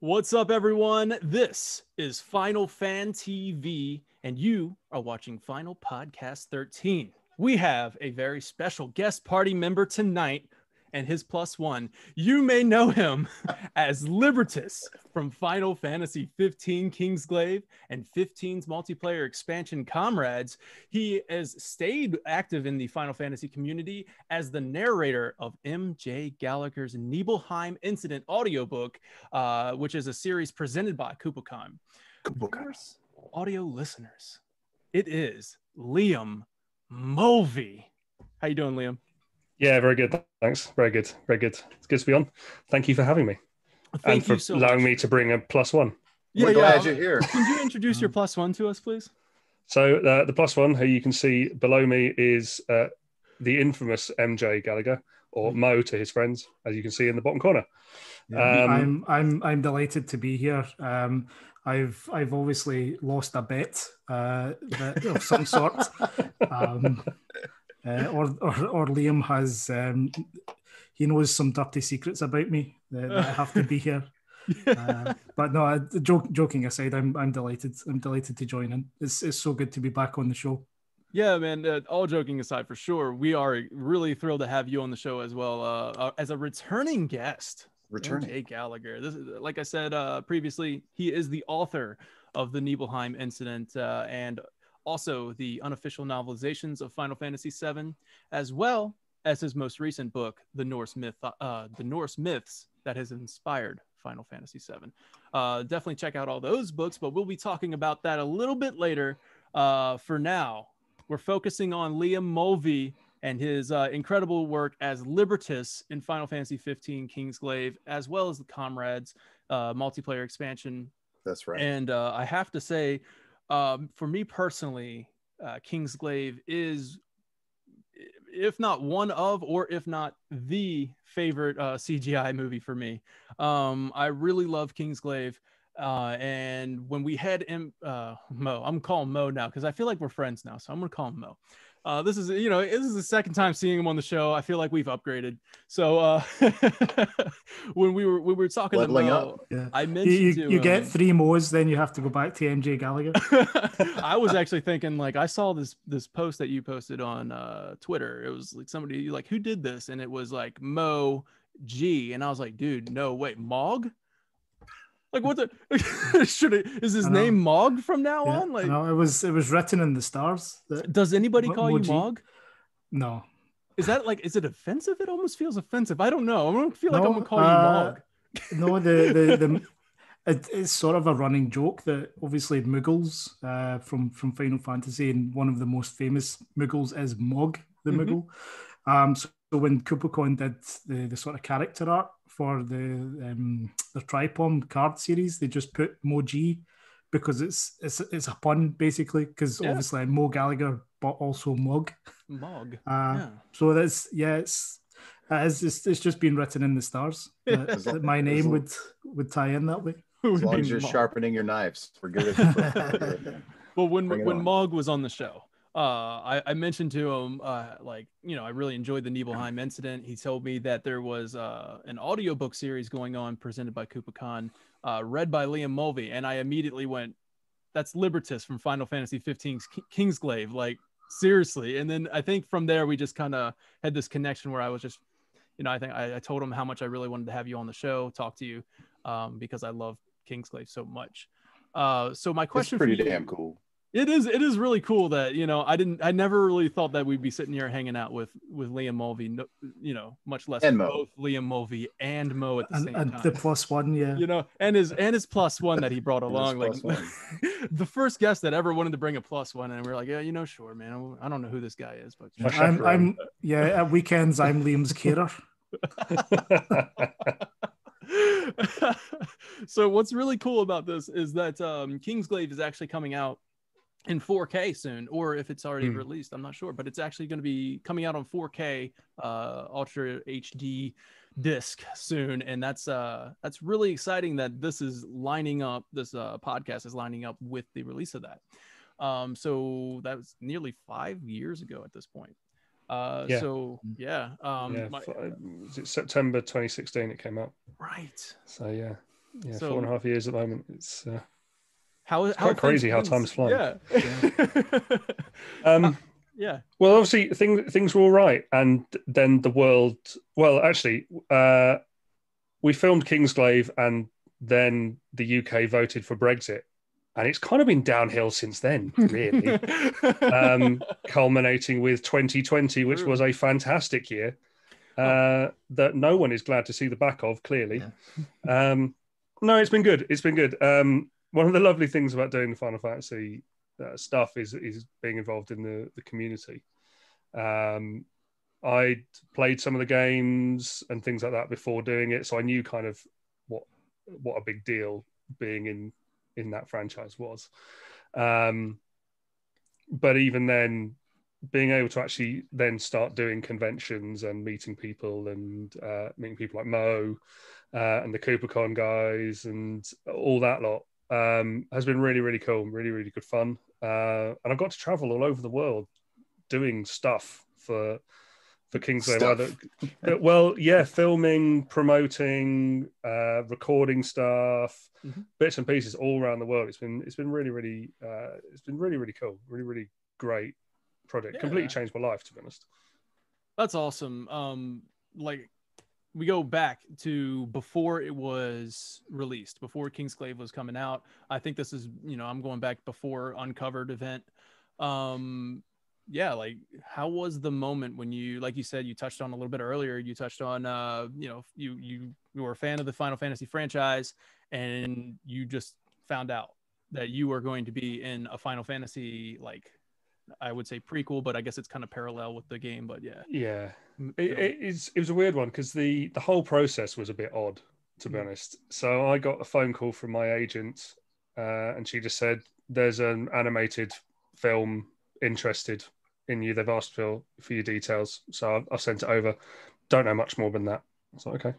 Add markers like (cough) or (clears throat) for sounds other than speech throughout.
What's up, everyone? This is Final Fan TV, and you are watching Final Podcast 13. We have a very special guest party member tonight and his plus one. You may know him (laughs) as Libertus from Final Fantasy 15 Kingsglaive and 15's multiplayer expansion Comrades. He has stayed active in the Final Fantasy community as the narrator of MJ Gallagher's Nibelheim Incident audiobook, uh, which is a series presented by Kupocon. Course, audio listeners, it is Liam Mulvey. How you doing, Liam? Yeah, very good. Thanks. Very good. Very good. It's good to be on. Thank you for having me. Thank and for you so allowing much. me to bring a plus one. We're glad you're here. Can you introduce your plus one to us, please? So uh, the plus one, who you can see below me, is uh, the infamous MJ Gallagher, or Mo to his friends, as you can see in the bottom corner. Um, I'm I'm I'm delighted to be here. Um, I've I've obviously lost a bet uh, that, of some sort, (laughs) um, uh, or, or or Liam has um, he knows some dirty secrets about me that, that I have to be here. (laughs) Uh, but no, I, joke, joking aside, I'm I'm delighted. I'm delighted to join in. It's it's so good to be back on the show. Yeah, man. Uh, all joking aside, for sure, we are really thrilled to have you on the show as well uh, uh, as a returning guest. Returning. Jay Gallagher. This is, like I said uh, previously, he is the author of the Nibelheim incident uh, and also the unofficial novelizations of Final Fantasy VII, as well as his most recent book, The Norse Myth, uh, The Norse Myths that has inspired Final Fantasy VII. Uh, definitely check out all those books, but we'll be talking about that a little bit later. Uh, for now, we're focusing on Liam Mulvey and his uh, incredible work as Libertus in Final Fantasy 15 Kingsglaive, as well as the Comrades uh, multiplayer expansion. That's right. And uh, I have to say, um, for me personally, uh, Kingsglaive is, if not one of, or if not the favorite uh, CGI movie for me. Um, I really love Kingsglaive. Uh, and when we had him, uh, Mo, I'm calling Mo now because I feel like we're friends now, so I'm gonna call him Mo. Uh, this is, you know, this is the second time seeing him on the show. I feel like we've upgraded. So uh, (laughs) when we were when we were talking Leveling to up. Yeah. I You, mentioned you, to you get three mo's, then you have to go back to MJ Gallagher. (laughs) I was actually thinking like I saw this this post that you posted on uh Twitter. It was like somebody you like who did this and it was like Mo G and I was like, dude, no wait, Mog? Like what the (laughs) should it is his name Mog from now Yeah, on? Like no, it was it was written in the stars. Does anybody call you Mog? no, Is that like is it offensive? It almost feels offensive. I don't know. I don't feel like I'm gonna call you uh, Mog. no. The the, the (laughs) it, it's sort of a running joke that obviously Moogles uh, from from Final Fantasy and one of the most famous Moogles is Mog the Mhm. Moogle. Um, so, when Kupocon did the, the sort of character art for the um, the Tripom card series, they just put Moji because it's it's it's a pun basically because Yeah. obviously Mo Gallagher but also Mog. Mog. Uh, yeah. So that's yeah, it's it's, it's it's just been written in the stars (laughs) that, that my name would would tie in that way. (laughs) As long as you're Mog. sharpening your knives, we're good. (laughs) At. Well, when Bring when on. Mog was on the show, uh, I, I mentioned to him, uh, like, you know, I really enjoyed the Nibelheim incident. He told me that there was uh, an audiobook series going on presented by Kupocon, uh, read by Liam Mulvey. And I immediately went, that's Libertus from Final Fantasy 15's Ki- Kingsglaive. Like, seriously. And then I think from there, we just kind of had this connection where I was just, you know, I think I, I told him how much I really wanted to have you on the show, talk to you, um, because I love Kingsglaive so much. Uh, so my It's question pretty for you, damn cool. It is it is really cool that you know I didn't I never really thought that we'd be sitting here hanging out with with Liam Mulvey, no, you know, much less And Mo. both Liam Mulvey and Mo at the And, same and time. the plus one, yeah. you know, and his and his plus one that he brought (laughs) along, like (laughs) the first guest that ever wanted to bring a plus one, and we are like, yeah, you know, sure, man, I don't know who this guy is, but My I'm. I'm yeah. At weekends, I'm Liam's (laughs) carer. so what's really cool about this is that um, Kingsglaive is actually coming out in 4K soon, or if it's already Hmm. released, I'm not sure, but it's actually going to be coming out on 4K uh, Ultra HD disc soon, and that's uh that's really exciting that this is lining up. This uh, podcast is lining up with the release of that. Um, so that was nearly five years ago at this point. Uh, Yeah. so yeah, um, yeah, my- was it September 2016 it came out. right. So yeah, yeah, So- four and a half years at the moment. It's uh, How how quite crazy how things- time's flying. Yeah. (laughs) um, yeah. Well, obviously, things things were all right, and then the world. Well, actually, uh, we filmed Kingsglaive, and then the UK voted for Brexit, and it's kind of been downhill since then, really. (laughs) um, culminating with 2020, which True. was a fantastic year uh, that no one is glad to see the back of. Clearly, um, no, it's been good. It's been good. Um, one of the lovely things about doing the Final Fantasy uh, stuff is is being involved in the the community. Um, I played some of the games and things like that before doing it, so I knew kind of what what a big deal being in in that franchise was. Um, but even then, being able to actually then start doing conventions and meeting people and uh, meeting people like Mo uh, and the Kupocon guys and all that lot um, has been really, really cool, really, really good fun. Uh, and I've got to travel all over the world doing stuff for for Kingsglaive. Stuff. (laughs) Uh, well, yeah, filming, promoting, uh, recording stuff, Mhm. bits and pieces all around the world. It's been it's been really, really uh, it's been really, really cool, really, really great project. Yeah. Completely changed my life, to be honest. That's awesome. Um, like we go back to before it was released, before Kingsglaive was coming out. I think this is, you know, I'm going back before Uncovered event. Um, yeah, like how was the moment when you, like you said, you touched on a little bit earlier. You touched on, uh, you know, you you you were a fan of the Final Fantasy franchise, and you just found out that you were going to be in a Final Fantasy like. I would say prequel, but I guess it's kind of parallel with the game. But yeah, Yeah, it, it, it's, it was a weird one because the the whole process was a bit odd, to be Mm. honest. So I got a phone call from my agent, uh, and she just said, "There's an animated film interested in you. They've asked for for your details, so I've, I've sent it over. Don't know much more than that." So okay.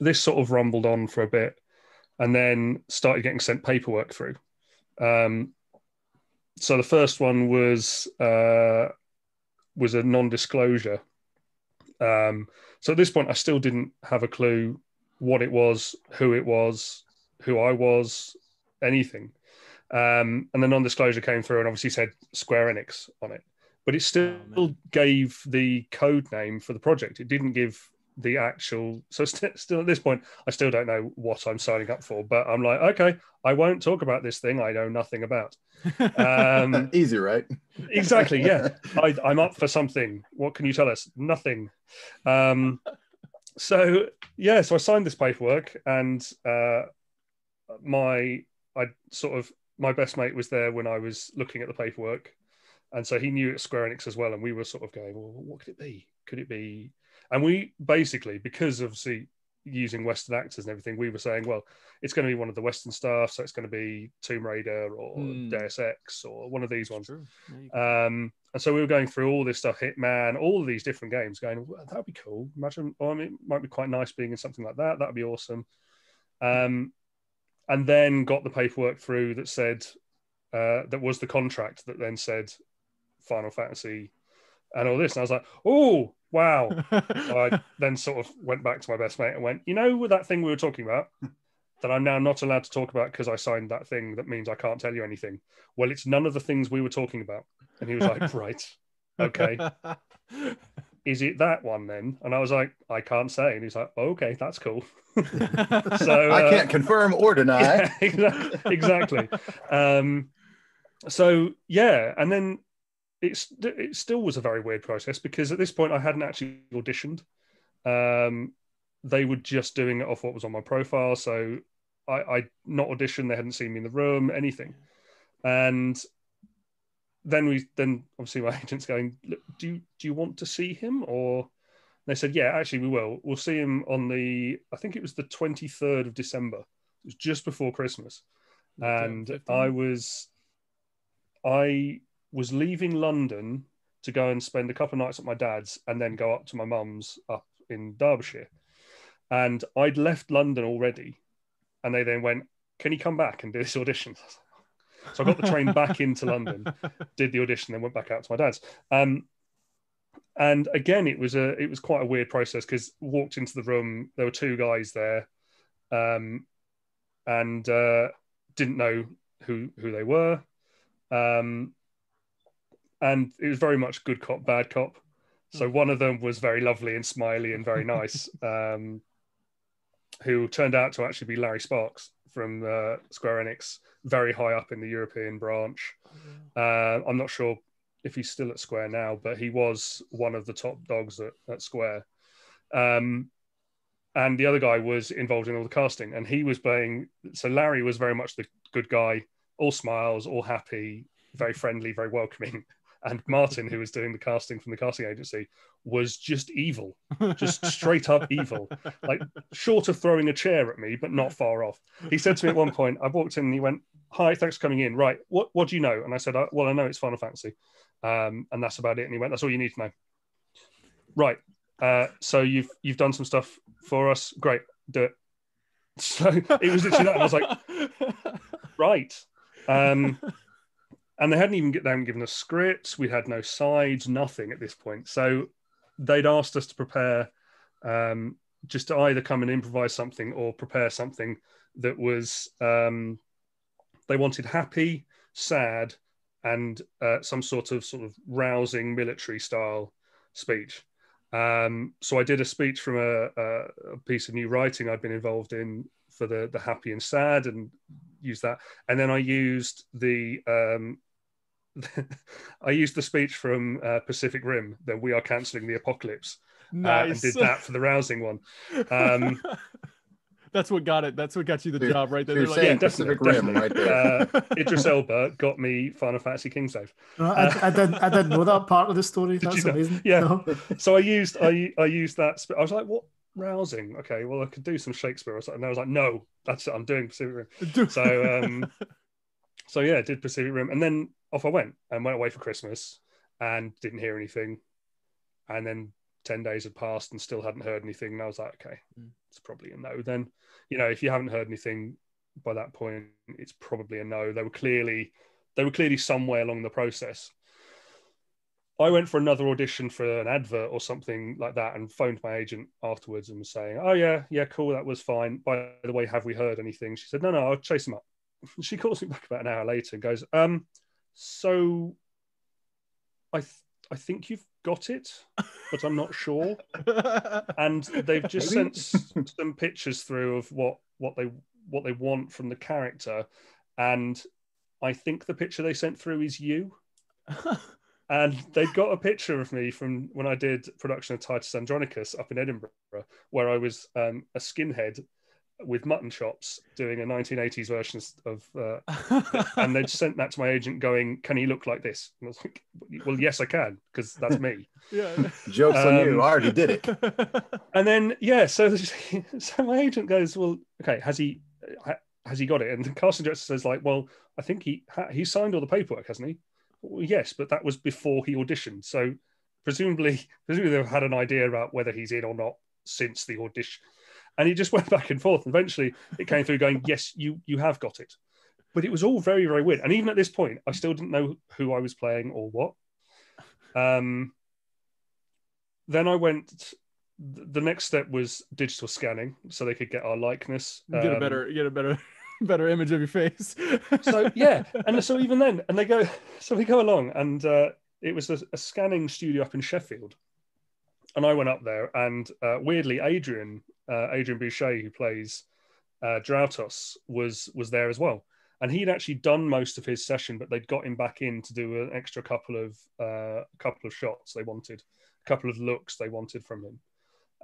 This sort of rumbled on for a bit, and then started getting sent paperwork through. Um, so the first one was uh, was a non-disclosure. Um, so at this point, I still didn't have a clue what it was, who it was, who I was, anything. Um, and the non-disclosure came through and obviously said Square Enix on it, but it still Oh, gave the code name for the project. It didn't give the actual. So (laughs) st- still at this point, I still don't know what I'm signing up for. But I'm like, okay, I won't talk about this thing I know nothing about. Um, (laughs) Easy, right? exactly yeah (laughs) I, i'm up for something what can you tell us nothing um so yeah so i signed this paperwork and uh my i sort of my best mate was there when i was looking at the paperwork and so he knew it square enix as well and we were sort of going well what could it be could it be and we basically because obviously using western actors and everything we were saying well it's going to be one of the western stuff so it's going to be tomb raider or Hmm. deus ex or one of these ones True. Yeah, you can- um, and so we were going through all this stuff, Hitman, all of these different games, going, well, that'd be cool. Imagine, oh, I mean, it might be quite nice being in something like that. That'd be awesome. Um, and then got the paperwork through that said, uh, that was the contract that then said Final Fantasy and all this. And I was like, oh, wow. (laughs) So I then sort of went back to my best mate and went, you know, with that thing we were talking about that I'm now not allowed to talk about because I signed that thing that means I can't tell you anything. Well, it's none of the things we were talking about. And he was like, (laughs) right, okay. Is it that one then? And I was like, I can't say. And he's like, okay, that's cool. (laughs) So I uh, can't confirm or deny. yeah, exa- exactly. um, so yeah, and then it's it still was a very weird process because at this point I hadn't actually auditioned. Um, they were just doing it off what was on my profile, so I, I not auditioned. They hadn't seen me in the room, anything, and then we then obviously my (laughs) agent's going, Look, do you, do you want to see him or? They said, yeah, actually we will. We'll see him on the I think it was the twenty third of December. It was just before Christmas, and 15? I was I was leaving London to go and spend a couple of nights at my dad's and then go up to my mum's up in Derbyshire. And I'd left London already. And they then went, Can you come back and do this audition? (laughs) So I got the train back into London, (laughs) did the audition, then went back out to my dad's. Um, and again, it was a it was quite a weird process because walked into the room, there were two guys there. Um, and uh, didn't know who who they were. Um, and it was very much good cop, bad cop. So one of them was very lovely and smiley and very nice, (laughs) um, who turned out to actually be Larry Sparks from uh, Square Enix, very high up in the European branch. Uh, I'm not sure if he's still at Square now, but he was one of the top dogs at, at Square. Um, and the other guy was involved in all the casting, and he was playing. So Larry was very much the good guy, all smiles, all happy, very friendly, very welcoming. And Martin, who was doing the casting from the casting agency, was just evil, just (laughs) straight up evil, like short of throwing a chair at me, but not far off. He said to me at one point, I walked in and he went, "Hi, thanks for coming in. Right, what what do you know?" And I said, "Well, I know it's Final Fantasy, um, and that's about it." And he went, "That's all you need to know." Right. Uh, so you've you've done some stuff for us. Great, do it. (laughs) So it was literally that. I was like, (laughs) right. Um, and they hadn't even get them given a script. We had no sides, nothing at this point. So they'd asked us to prepare um, just to either come and improvise something or prepare something that was um, they wanted happy, sad, and uh, some sort of sort of rousing military style speech. Um, so I did a speech from a, a, a, piece of new writing I'd been involved in for the the happy and sad, and used that. And then I used the um, (laughs) I used the speech from uh, Pacific Rim that we are cancelling the apocalypse, nice. uh, and did that for the rousing one. Um, (laughs) that's what got it. That's what got you the job right there. You're like, saying yeah, Pacific Rim right there. Uh, Idris Elba got me Final Fantasy Kingsglaive. I, I, didn't. I didn't know that (laughs) part of the story. That's amazing. Yeah. No. So I used I I used that. I was like, what rousing? Okay, well I could do some Shakespeare or something. And I was like, no, that's it. I'm doing Pacific Rim. so um, so yeah, I did Pacific Rim, and then off I went and went away for Christmas and didn't hear anything. And then 10 days had passed and still hadn't heard anything. And I was like, okay, mm. it's probably a no. Then, you know, if you haven't heard anything by that point, it's probably a no. They were clearly, they were clearly somewhere along the process. I went for another audition for an advert or something like that and phoned my agent afterwards and was saying, Oh, yeah, yeah, cool, that was fine. By the way, have we heard anything? She said, No, no, I'll chase them up. (laughs) She calls me back about an hour later and goes, Um, so I th- I think you've got it, but I'm not sure. (laughs) and they've just sent some pictures through of what what they what they want from the character, and I think the picture they sent through is you. (laughs) and they've got a picture of me from when I did production of Titus Andronicus up in Edinburgh, where I was um, a skinhead with mutton chops doing a 1980s version of uh, (laughs) and they'd sent that to my agent going can he look like this? And i was like well yes i can because that's me. (laughs) Yeah jokes um, on you. I already did it. (laughs) And then yeah so so my agent goes well okay has he has he got it? And the casting director says like well i think he he signed all the paperwork hasn't he? Well, yes but that was before he auditioned. So presumably presumably they've had an idea about whether he's in or not since the audition and he just (laughs) went back and forth. And eventually it came through going, yes, you you have got it. But it was all very, very weird. And even at this point, I still didn't know who I was playing or what. Um, then I went. The next step was digital scanning, so they could get our likeness. Get a better, get a better, better image of your face. (laughs) so yeah, and so even then, and they go, (laughs) so we go along, and uh, it was a, a scanning studio up in Sheffield, and I went up there, and uh, weirdly, Adrian uh, Adrian Bouchet, who plays uh, Drautos, was was there as well. And he'd actually done most of his session, but they'd got him back in to do an extra couple of uh, couple of shots they wanted, a couple of looks they wanted from him.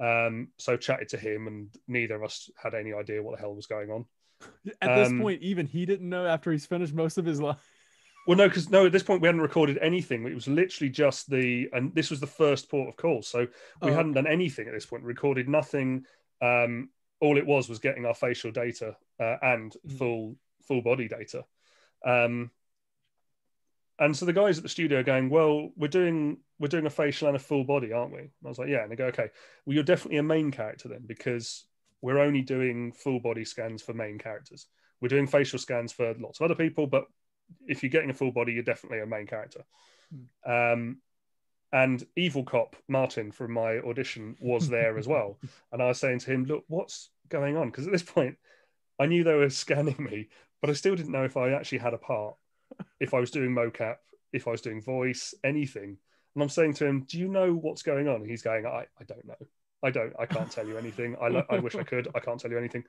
Um, so chatted to him, and neither of us had any idea what the hell was going on. At this um, point, even he didn't know after he's finished most of his life. (laughs) Well, no, because no, at this point we hadn't recorded anything. It was literally just the, and this was the first port of call, so we oh. hadn't done anything at this point. Recorded nothing, um, all it was was getting our facial data uh, and mm. full full body data. Um, and so the guys at the studio going, well, we're doing we're doing a facial and a full body, aren't we? And I was like, yeah. And they go, okay, well, you're definitely a main character then because we're only doing full body scans for main characters. We're doing facial scans for lots of other people, but if you're getting a full body, you're definitely a main character. Mm. Um, and evil cop martin from my audition was there as well (laughs) and i was saying to him look what's going on because at this point I knew they were (laughs) scanning me, but I still didn't know if I actually had a part, if I was doing mocap, if I was doing voice, anything. And I'm saying to him, "Do you know what's going on?" And he's going, "I, I don't know. I don't. I can't tell you anything. I, lo- I wish I could. I can't tell you anything."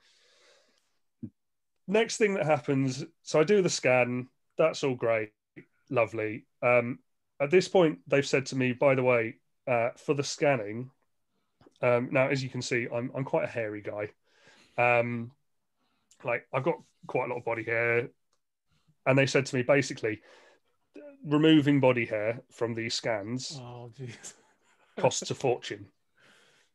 Next thing that happens, so I do the scan. That's all great, lovely. Um, at this point, they've said to me, "By the way, uh, for the scanning, um, now as you can see, I'm I'm quite a hairy guy. Um, like I've got quite a lot of body hair, and they said to me basically." removing body hair from these scans Oh, (laughs) costs a fortune.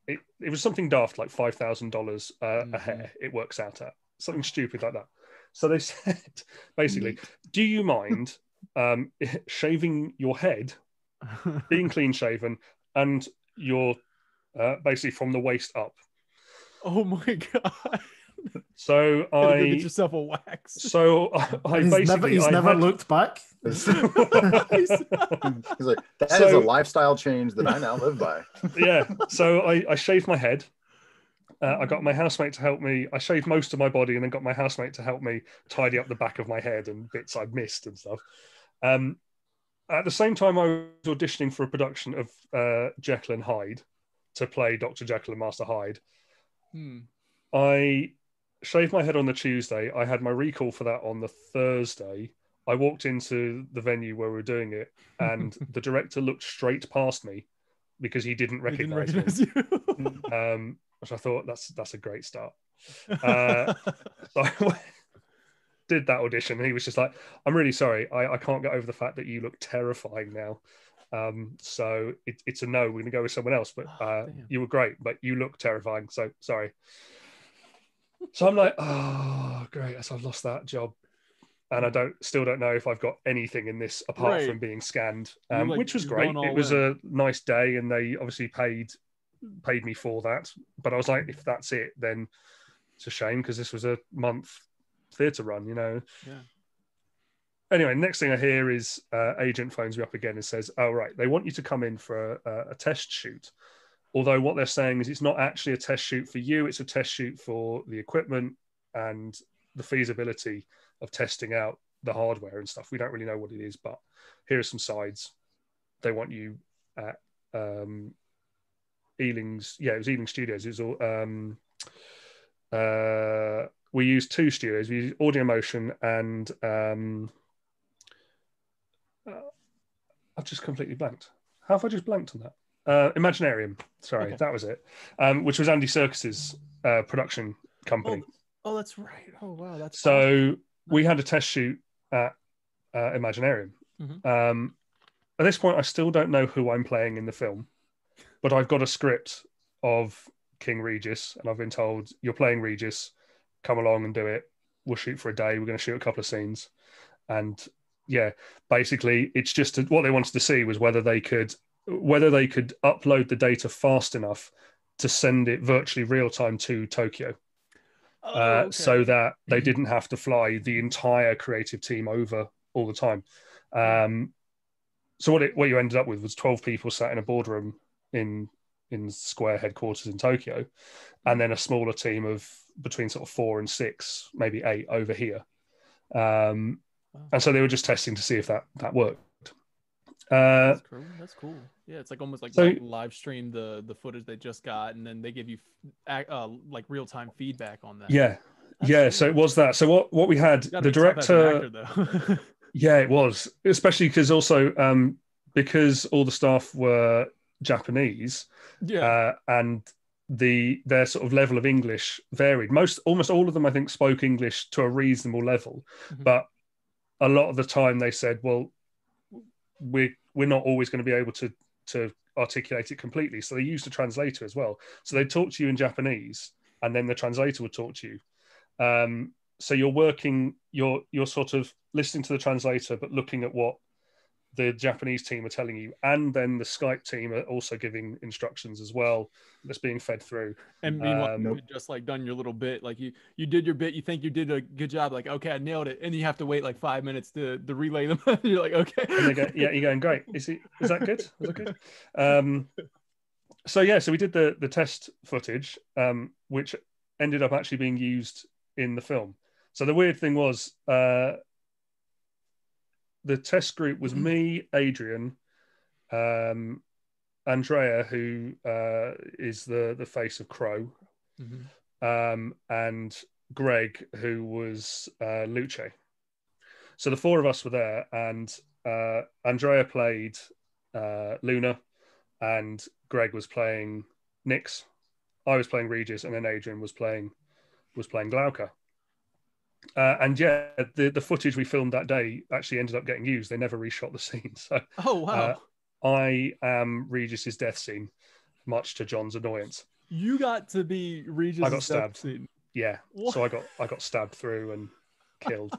It, it was something daft like five thousand dollars a Mhm. hair. It works out at something stupid like that. So they (laughs) said basically, do you mind um, (laughs) shaving your head, being clean shaven, and your uh, basically from the waist up? oh my god. So (laughs) Gotta go get yourself a wax. so I, I he's basically never, he's I never had- looked back. (laughs) He's like, that is So- a lifestyle change that I now live by. yeah. So I, I shaved my head. Uh, I got my housemate to help me. I shaved most of my body and then got my housemate to help me tidy up the back of my head and bits I'd missed and stuff. Um, at the same time, I was auditioning for a production of uh, Jekyll and Hyde to play Dr. Jekyll and Master Hyde. Hmm. I shaved my head on the Tuesday. I had my recall for that on the Thursday. I walked into the venue where we were doing it, and (laughs) the director looked straight past me because he didn't He didn't recognize me. (laughs) Um, which I thought that's that's a great start. (laughs) Uh, So I went- did that audition, and he was just like, "I'm really sorry, I, I can't get over the fact that you look terrifying now. Um, so it, it's a no. We're going to go with someone else. But Oh, uh, damn. you were great, but you look terrifying. So sorry." So I'm like, "Oh, great! So I've lost that job." And I don't, still don't know if I've got anything in this apart Right. from being scanned, um, like- which was great. It was in. a nice day, and they obviously paid paid me for that. But I was like, if that's it, then it's a shame because this was a month theatre run, you know. Yeah. Anyway, next thing I hear is uh, agent phones me up again and says, "Oh right, they want you to come in for a, a test shoot." Although what they're saying is it's not actually a test shoot for you; it's a test shoot for the equipment and the feasibility of testing out the hardware and stuff. We don't really know what it is, but here are some sides. They want you at um, Ealing's. Yeah, it was Ealing Studios. It was all. Um, uh, we use two studios. We use Audio Motion and um, uh, I've just completely blanked. How have I just blanked on that? Uh, Imaginarium. Sorry, Okay. that was it. Um, which was Andy Serkis's uh, production company. Oh, that's right. Oh, wow. That's So we had a test shoot at uh, Imaginarium. Mhm. Um, at this point, I still don't know who I'm playing in the film, but I've got a script of King Regis, and I've been told you're playing Regis. Come along and do it. We'll shoot for a day. We're going to shoot a couple of scenes, and yeah, basically, it's just what they wanted to see was whether they could whether they could upload the data fast enough to send it virtually real time to Tokyo Oh, uh, okay. so that they didn't have to fly the entire creative team over all the time. Um, so what it, what you ended up with was twelve people sat in a boardroom in in Square headquarters in Tokyo, and then a smaller team of between sort of four and six, maybe eight over here. Um, Wow. and so they were just testing to see if that that worked. Uh, That's cool. That's cool. Yeah, it's like almost like, So- like live stream the the footage they just got, and then they give you uh, like real time feedback on that. yeah, That's yeah. cool. So it was that. So what what we had the be tough as an director. actor. (laughs) Yeah, it was, especially because also um, because all the staff were Japanese yeah. uh, and the their sort of level of English varied. Most almost all of them, I think, spoke English to a reasonable level, Mhm. but a lot of the time they said, "Well, we're we're not always going to be able to to articulate it completely." So they used a translator as well. So they talk to you in Japanese, and then the translator would talk to you. Um, so you're working, you're you're sort of listening to the translator, but looking at what the Japanese team are telling you, and then the Skype team are also giving instructions as well that's being fed through. and meanwhile, um, you just like done your little bit, like you you did your bit, you think you did a good job, like okay, I nailed it, and you have to wait like five minutes to to relay them. (laughs) You're like, okay. And they go, "Yeah, you're going great. Is it? Is that good? Is that good?" Um, so yeah, so we did the the test footage, um, which ended up actually being used in the film. So the weird thing was, uh, the test group was me, Adrian, um, Andrea, who uh, is the the face of Crowe, Mhm. um, and Greg, who was uh, Luce. So the four of us were there, and uh, Andrea played uh, Luna, and Greg was playing Nyx. I was playing Regis, and then Adrian was playing was playing Glauca. Uh, and yeah, the, the footage we filmed that day actually ended up getting used. They never reshot the (laughs) scene. So Oh wow. Uh, I am Regis's death scene, much to John's annoyance. you got to be Regis. I got stabbed. Scene. Yeah, What? so I got I got stabbed through and killed. (laughs)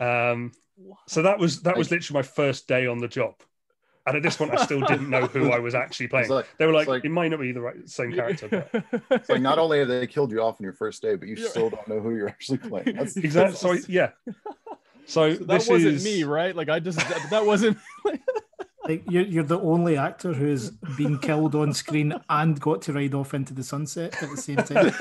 Um, Wow. so that was that was literally my first day on the job. And at this point, I still didn't know who I was actually playing. Like, they were like, like- "It might not be the right same character." But (laughs) it's like not only have they killed you off on your first day, but you Yeah. still don't know who you're actually playing. That's, (laughs) exactly. So I- yeah. So, So that this wasn't is me, right? Like I just that, that wasn't. (laughs) Like you're, you're the only actor who's been killed on screen and got to ride off into the sunset at the same time.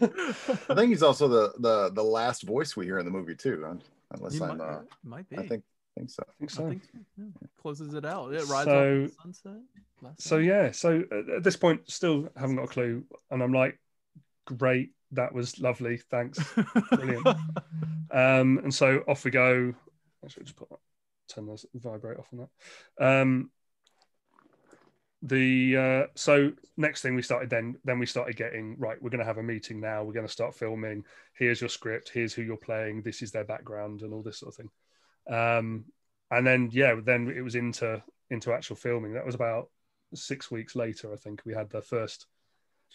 I think he's also the, the the last voice we hear in the movie too. Unless You I'm, might, uh, might be. I think think so. I think I so. think so. Yeah. Closes it out. It rides So- off sunset. Last So night. yeah, so at- at this point, still haven't got a clue, and I'm like, "Great, that was lovely, thanks." Brilliant. (laughs) Um, and so off we go. Actually, just put that, turn the vibrate off on that. Um, the uh, so next thing we started then then we started getting right. We're going to have a meeting now. We're going to start filming. Here's your script. Here's who you're playing. This is their background and all this sort of thing. Um, and then yeah, then it was into into actual filming. That was about six weeks later. I think we had the first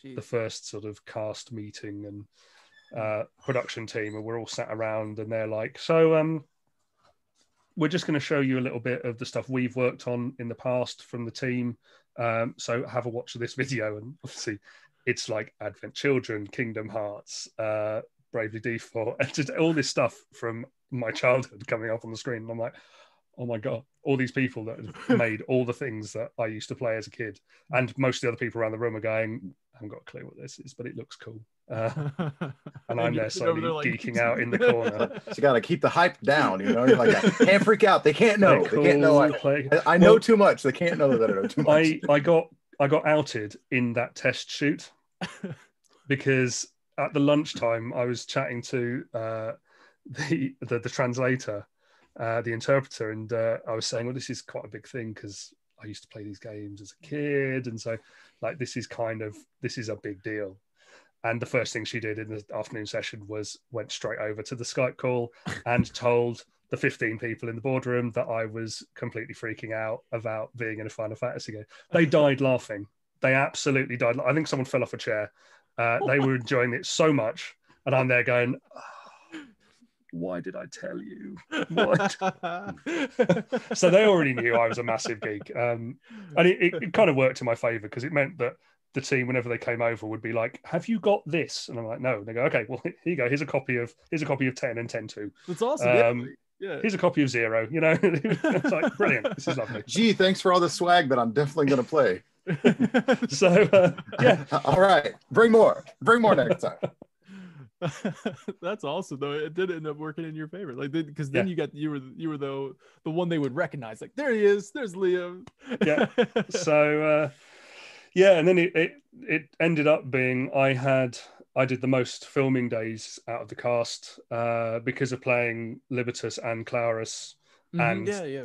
Jeez. the first sort of cast meeting and uh, production team, and we're all sat around, and they're like, "So, um, we're just going to show you a little bit of the stuff we've worked on in the past from the team. Um, so, have a watch of this (laughs) video." And obviously, it's like Advent Children, Kingdom Hearts, uh, Bravely Default, (laughs) and just all this stuff from my childhood coming up on the screen. And I'm like, oh my god, all these people that have (laughs) made all the things that I used to play as a kid, and most of the other people around the room are going, I haven't got a clue what this is, but it looks cool. Uh, (laughs) and I'm there slowly there like- geeking out in the corner. (laughs) So you got to keep the hype down. You know, you're like, can't freak out. They can't know. They're They can't know. I, play- I- I know Well- too much. They can't know that I know too much. I I got I got outed in that test shoot because at the lunchtime I was chatting to uh, the, the the translator, uh, the interpreter, and uh, I was saying, well, this is quite a big thing because I used to play these games as a kid, and so like this is kind of this is a big deal. And the first thing she did in the afternoon session was went straight over to the Skype call (laughs) and told the 15 people in the boardroom that I was completely freaking out about being in a Final Fantasy game. They (laughs) died laughing. They absolutely died. I think someone fell off a chair. Uh, they were (laughs) enjoying it so much. And I'm there going, "Oh, why did I tell you? (laughs) What? so they already knew I was a massive geek. Um, and it, it, it kind of worked in my favor because it meant that the team, whenever they came over, would be like, "Have you got this?" And I'm like, "No." And they go, "Okay, well, here you go. Here's a copy of here's a copy of ten and ten two. That's awesome. yeah. Um, yeah. Here's a copy of zero. You know, (laughs) it's like brilliant. This is lovely. Gee, thanks for all the swag that I'm definitely going to play. (laughs) So uh, yeah, All right, bring more. Bring more next time. (laughs) That's awesome though. It did end up working in your favor, like because then Yeah. you got you were you were the the one they would recognize. Like there he is. There's Liam. Yeah. so uh, yeah, and then it, it it ended up being I had I did the most filming days out of the cast uh, because of playing Libertus and Clarus Mhm, And- yeah, yeah.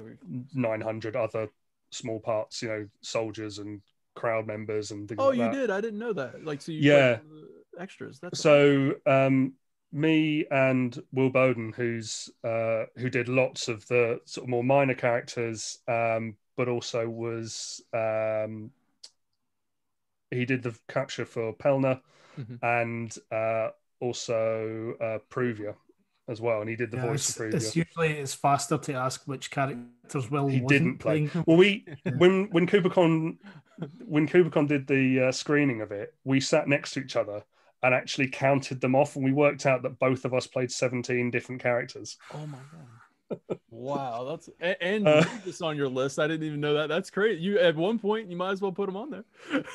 900 other small parts, you know, soldiers and crowd members and things Oh, like you that. did. I didn't know that. Like so. You Yeah. played extras. That's So um, me and Will Bowden, who's uh, who did lots of the sort of more minor characters, um, but also was um, he did the capture for Pelna Mhm. and uh, also uh, Pruvia as well, and he did the Yeah, voice it's, Pruvia. it's usually it's faster to ask which characters Will He wasn't didn't play. playing. Well, we (laughs) when when Kupocon when Kupocon did the uh, screening of it, we sat next to each other and actually counted them off, and we worked out that both of us played seventeen different characters. Oh my god! Wow, that's a- and Uh, this on your list. I didn't even know that. That's great. You at one point you might as well put them on there.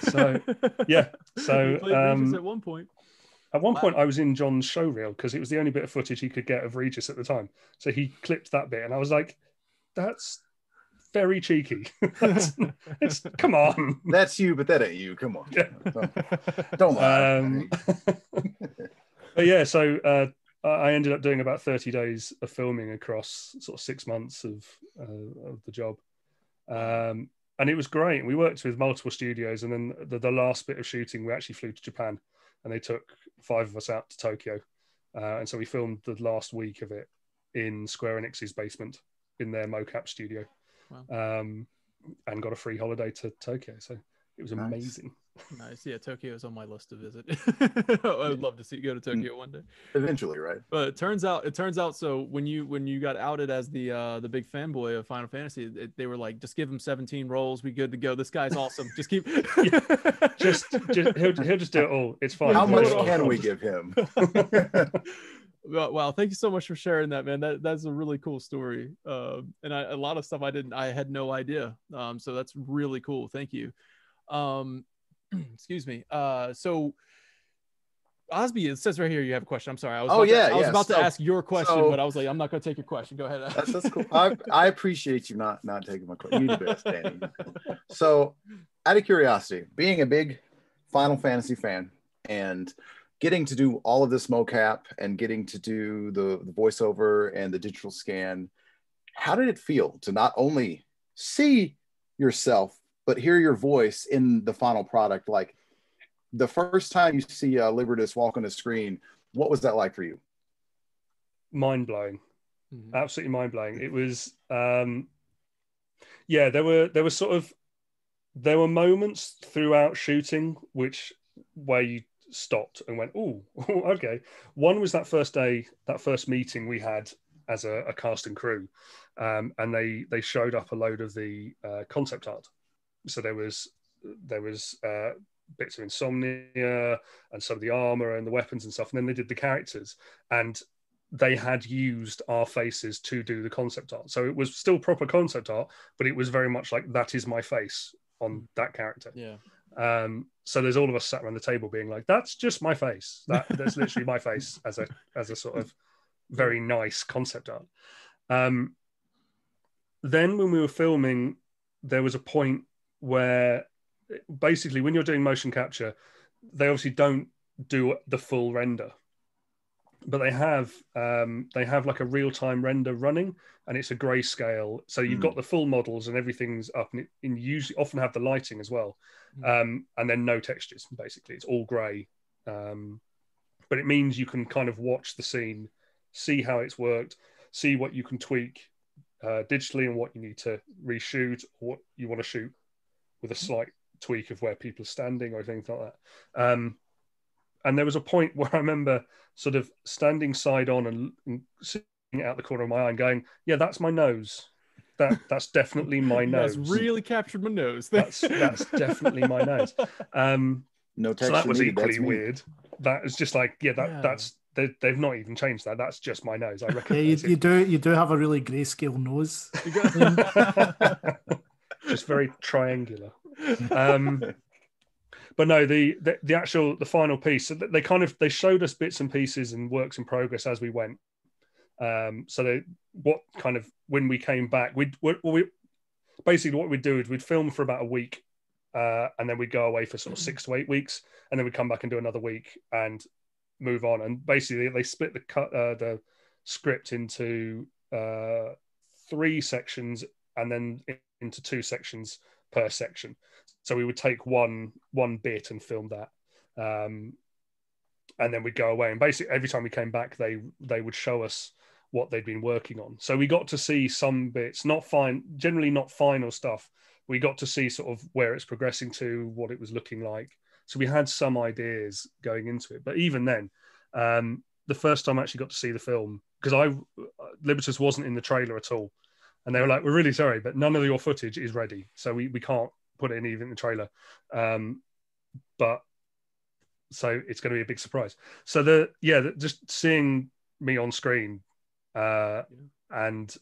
So, yeah, (laughs) so, You played Regis um, at one point. At one point, I was in John's showreel because it was the only bit of footage he could get of Regis at the time. So he clipped that bit, and I was like, "That's very cheeky. (laughs) It's, come on, That's you, but that ain't you. Come on. Yeah. Don't, don't lie. Um, (laughs) but yeah, so uh, I I ended up doing about 30 days of filming across sort of six months of, uh, of the job. Um, and it was great. We worked with multiple studios, and then the, the last bit of shooting, we actually flew to Japan, and they took five of us out to Tokyo, uh, and so we filmed the last week of it in Square Enix's basement in their mocap studio, um, and got a free holiday to Tokyo. So it was Nice. amazing. nice. Yeah, Tokyo is on my list to visit. (laughs) I would love to see you go to Tokyo one day. Eventually, right? But it turns out, it turns out. So when you when you got outed as the uh the big fanboy of Final Fantasy, it, they were like, just give him 17 rolls, we good to go. This guy's awesome. Just keep. (laughs) Just, just he'll, he'll just do it all. It's fine. How much no, no, can we give him? (laughs) Wow, wow, thank you so much for sharing that, man. That that's a really cool story. Um, and I, a lot of stuff I didn't, I had no idea. Um, so that's really cool. Thank you. Um, (clears throat) excuse me. Uh, so Osby, it says right here you have a question. I'm sorry. I was Oh, about to- yeah, I was yeah. about to ask your question, so- but I was like, I'm not going to take your question. Go ahead. That's, that's cool. (laughs) I, I appreciate you not not taking my question. You the best, Danny. So, out of curiosity, being a big Final Fantasy fan and getting to do all of this mocap and getting to do the, the voiceover and the digital scan, how did it feel to not only see yourself but hear your voice in the final product? Like the first time you see uh, Libertus walk on the screen, what was that like for you? mind blowing. Mhm. absolutely mind blowing. It was, um, yeah, there were there were sort of there were moments throughout shooting which where you stopped and went, oh, (laughs) okay. One was that first day, that first meeting we had as a, a cast and crew, um, and they they showed up a load of the uh, concept art. So there was there was uh, bits of insomnia and some of the armor and the weapons and stuff, and then they did the characters and they had used our faces to do the concept art. So it was still proper concept art, but it was very much like that is my face on that character. Yeah. Um, so there's all of us sat around the table being like, that's just my face. That that's literally my face as a as a sort of very nice concept art. Um, then when we were filming, there was a point where basically when you're doing motion capture, they obviously don't do the full render but they have um, they have like a real time render running, and it's a grayscale. So you've Mm. got the full models and everything's up, and, it, and you usually often have the lighting as well, um, and then no textures. Basically, it's all grey, um, but it means you can kind of watch the scene, see how it's worked, see what you can tweak uh, digitally and what you need to reshoot, or what you want to shoot with a slight tweak of where people are standing or things like that. Um, and there was a point where I remember sort of standing side on and, and seeing it out the corner of my eye and going, "Yeah, that's my nose. That that's definitely (laughs) my nose. guys nose. really captured my nose. That's that's definitely my nose." Um, No so that was needed. Equally me. weird. That was just like, yeah, that Yeah. that's they, they've not even changed that. That's just my nose. I reckon. Yeah, you, you do you do have a really grayscale nose. (laughs) Just very triangular. Um, (laughs) but no, the, the the actual the final piece. so They kind of they showed us bits and pieces and works in progress as we went. Um, so they what kind of when we came back, we'd we, we basically what we'd do is we'd film for about a week, uh, and then we'd go away for sort of six to eight weeks, and then we'd come back and do another week and move on. And basically they split the cut uh, the script into uh, three sections and then into two sections per section. So we would take one one bit and film that, um, and then we'd go away. And basically, every time we came back, they they would show us what they'd been working on. So we got to see some bits, not fine, generally not final stuff. We got to see sort of where it's progressing to, what it was looking like. So we had some ideas going into it. But even then, um, the first time I actually got to see the film, because I Libertus wasn't in the trailer at all, and they were like, "We're really sorry, but none of your footage is ready, so we, we can't put it in even the trailer." Um, but so it's going to be a big surprise. So the yeah, the, just seeing me on screen uh, and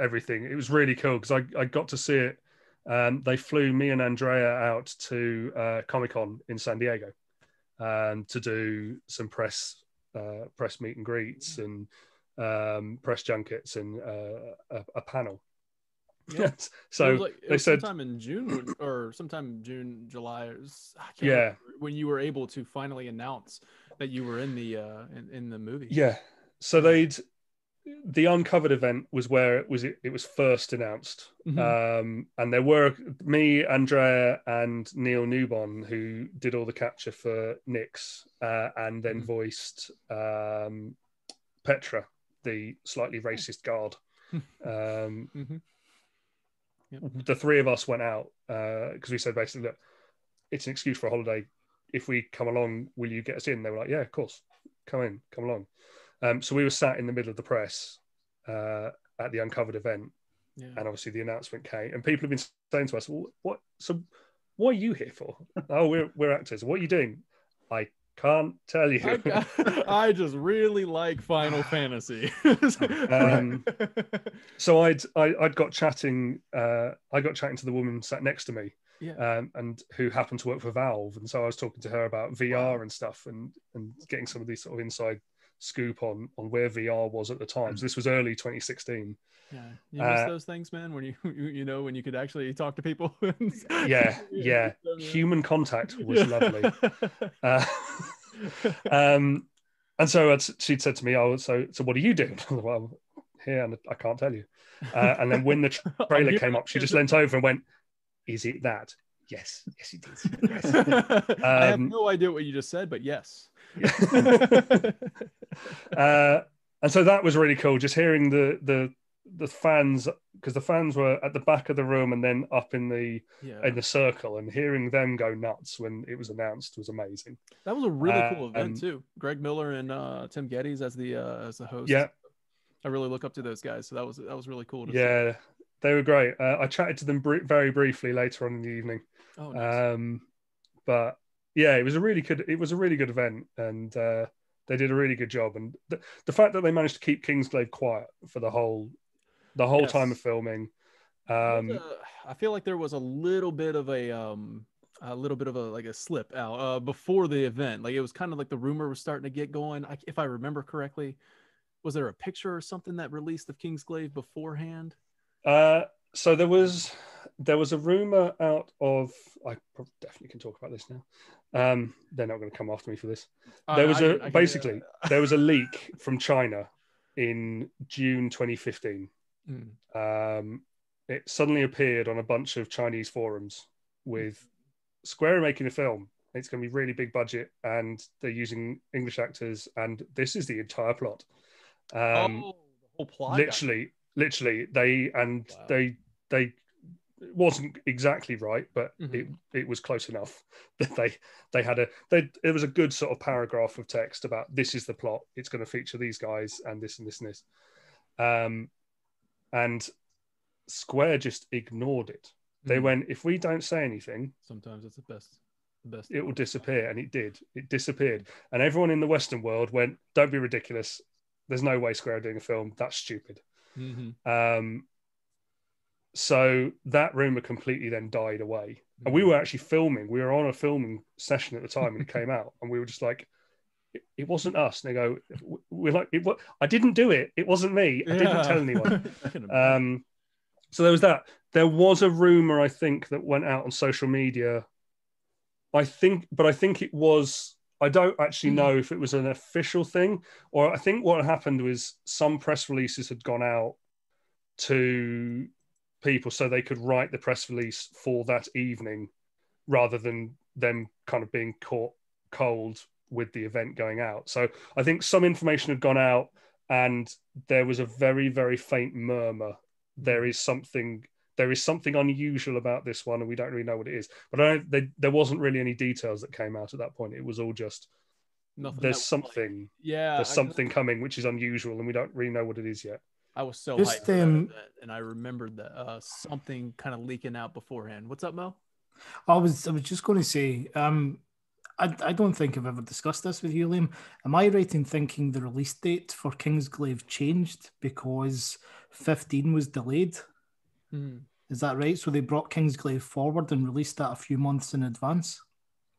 everything, it was really cool because I I got to see it. Um, they flew me and Andrea out to uh, Comic Con in San Diego, um, to do some press uh, press meet and greets and um, press junkets and uh, a, a, panel. Yeah. (laughs) so like, they said sometime in June or sometime June, July. yeah, when you were able to finally announce that you were in the uh, in, in the movie. Yeah. So they'd the uncovered event was where it was it, it was first announced Mhm. um and there were me andrea and neil newbon who did all the capture for Nyx uh, and then Mhm. voiced um petra the slightly racist guard (laughs) um Mhm. Yep. the three of us went out because we said basically look it's an excuse for a holiday if we come along will you get us in they were like yeah of course come in come along um, so we were sat in the middle of the press uh, at the uncovered event, Yeah. and obviously the announcement came, and people have been saying to us, well, "What? So, what are you here for? (laughs) oh, we're we're actors. What are you doing? I can't tell you. I, (laughs) (laughs) I just really like Final (sighs) Fantasy. Um, (laughs) so I'd I, I'd got chatting. Uh, I got chatting to the woman sat next to me, yeah. um, and who happened to work for Valve, and so I was talking to her about VR and stuff, and and getting some of these sort of inside scoop on on where VR was at the time. So this was early 2016. Yeah, you miss Uh, those things, man. When (laughs) you you know when you could actually talk to people. (laughs) (laughs) Yeah, yeah. Human contact was Yeah. lovely. Uh, um, and so she'd said to me, "Oh, so so what are you doing?" well, here, and I can't tell you. Uh, and then when the tra- trailer came up, she just leant over and went, "Is it that?" Yes, yes, it is. Yes. (laughs) I have Um, no idea what you just said, but yes. (laughs) uh, and so that was really cool. Just hearing the the the fans because the fans were at the back of the room and then up in the Yeah, in the circle and hearing them go nuts when it was announced was amazing. that was a really uh, cool event um, too. Greg Miller and uh, Tim Gettys as the uh, as the host. Yeah, I really look up to those guys. So that was that was really cool. To see. yeah, they were great. Uh, I chatted to them br- very briefly later on in the evening, Oh, nice. um, but yeah, it was a really good. It was a really good event, and uh, they did a really good job. And the, the fact that they managed to keep Kingsglaive quiet for the whole the whole time of filming. Um, a- I feel like there was a little bit of a um a little bit of a like a slip out uh, before the event. Like it was kind of like the rumor was starting to get going. I, if I remember correctly, was there a picture or something that released of Kingsglaive beforehand? Uh, so there was there was a rumor out of I definitely can talk about this now. Um, they're not going to come after me for this. There I- was I a can- I can- basically (laughs) there was a leak from China in June 2015. Mm. Um, it suddenly appeared on a bunch of Chinese forums with Square making a film. It's going to be really big budget, and they're using English actors, and this is the entire plot. Um, oh, the whole plot. literally literally they and Wow. they they it wasn't exactly right but Mhm. it it was close enough (laughs) that they they had a they it was a good sort of paragraph of text about this is the plot it's going to feature these guys and this and this and this um and square just ignored it they Mhm. went if we don't say anything Sometimes it's the best. The best. it will disappear and it did it disappeared and everyone in the western world went don't be ridiculous there's no way square are doing a film that's stupid Mhm. Um, so that rumor completely then died away. And we were actually filming. We were on a filming session at the time when it came (laughs) out, and we were just like, "It, it wasn't us." And they go, "We're like, it, wa- I didn't do it. It wasn't me. I didn't Yeah. tell anyone." (laughs) I can imagine. Um, so there was that. There was a rumor, I think, that went out on social media. I think, but I think it was. I don't actually know if it was an official thing, or I think what happened was some press releases had gone out to people so they could write the press release for that evening, rather than them kind of being caught cold with the event going out. So I think some information had gone out, and there was a very, very faint murmur. There is something there is something unusual about this one and we don't really know what it is. But I don't, they, there wasn't really any details that came out at that point. It was all just Nothing there's something. yeah, there's something coming which is unusual and we don't really know what it is yet I was so Just, hyped for that um, and I remembered that uh, something kind of leaking out beforehand. What's up, Mo? I was I was just going to say, um, I, I don't think I've ever discussed this with you, Liam. Am I right in thinking the release date for Kingsglaive changed because 15 was delayed? Hmm. Is that right? So they brought Kingsglaive forward and released that a few months in advance.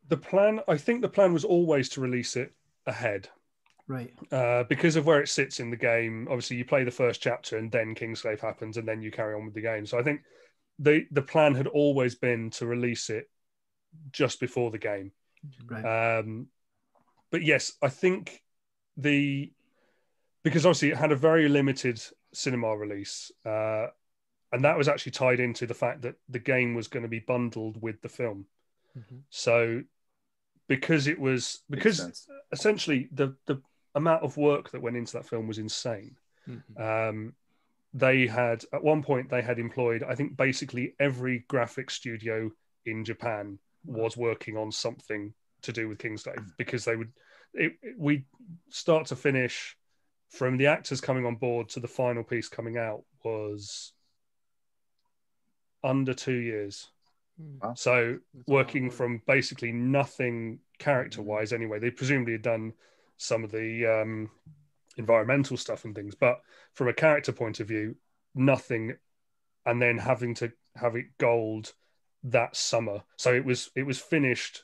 the plan. I think the plan was always to release it ahead. Right. Uh, because of where it sits in the game, obviously you play the first chapter and then Kingsglaive happens and then you carry on with the game. So I think the the plan had always been to release it just before the game. Right. Um, but yes, I think the because obviously it had a very limited cinema release, uh, and that was actually tied into the fact that the game was going to be bundled with the film. Mhm. So because it was because essentially the the amount of work that went into that film was insane. Mhm. Um, they had at one point they had employed I think basically every graphic studio in Japan was working on something to do with Kingsglaive because they would it, it- we start to finish from the actors coming on board to the final piece coming out was under two years. Hmm. So That's a lot of working from basically nothing character wise anyway. They presumably had done some of the um, environmental stuff and things, but from a character point of view, nothing. And then having to have it gold that summer. So it was it was finished.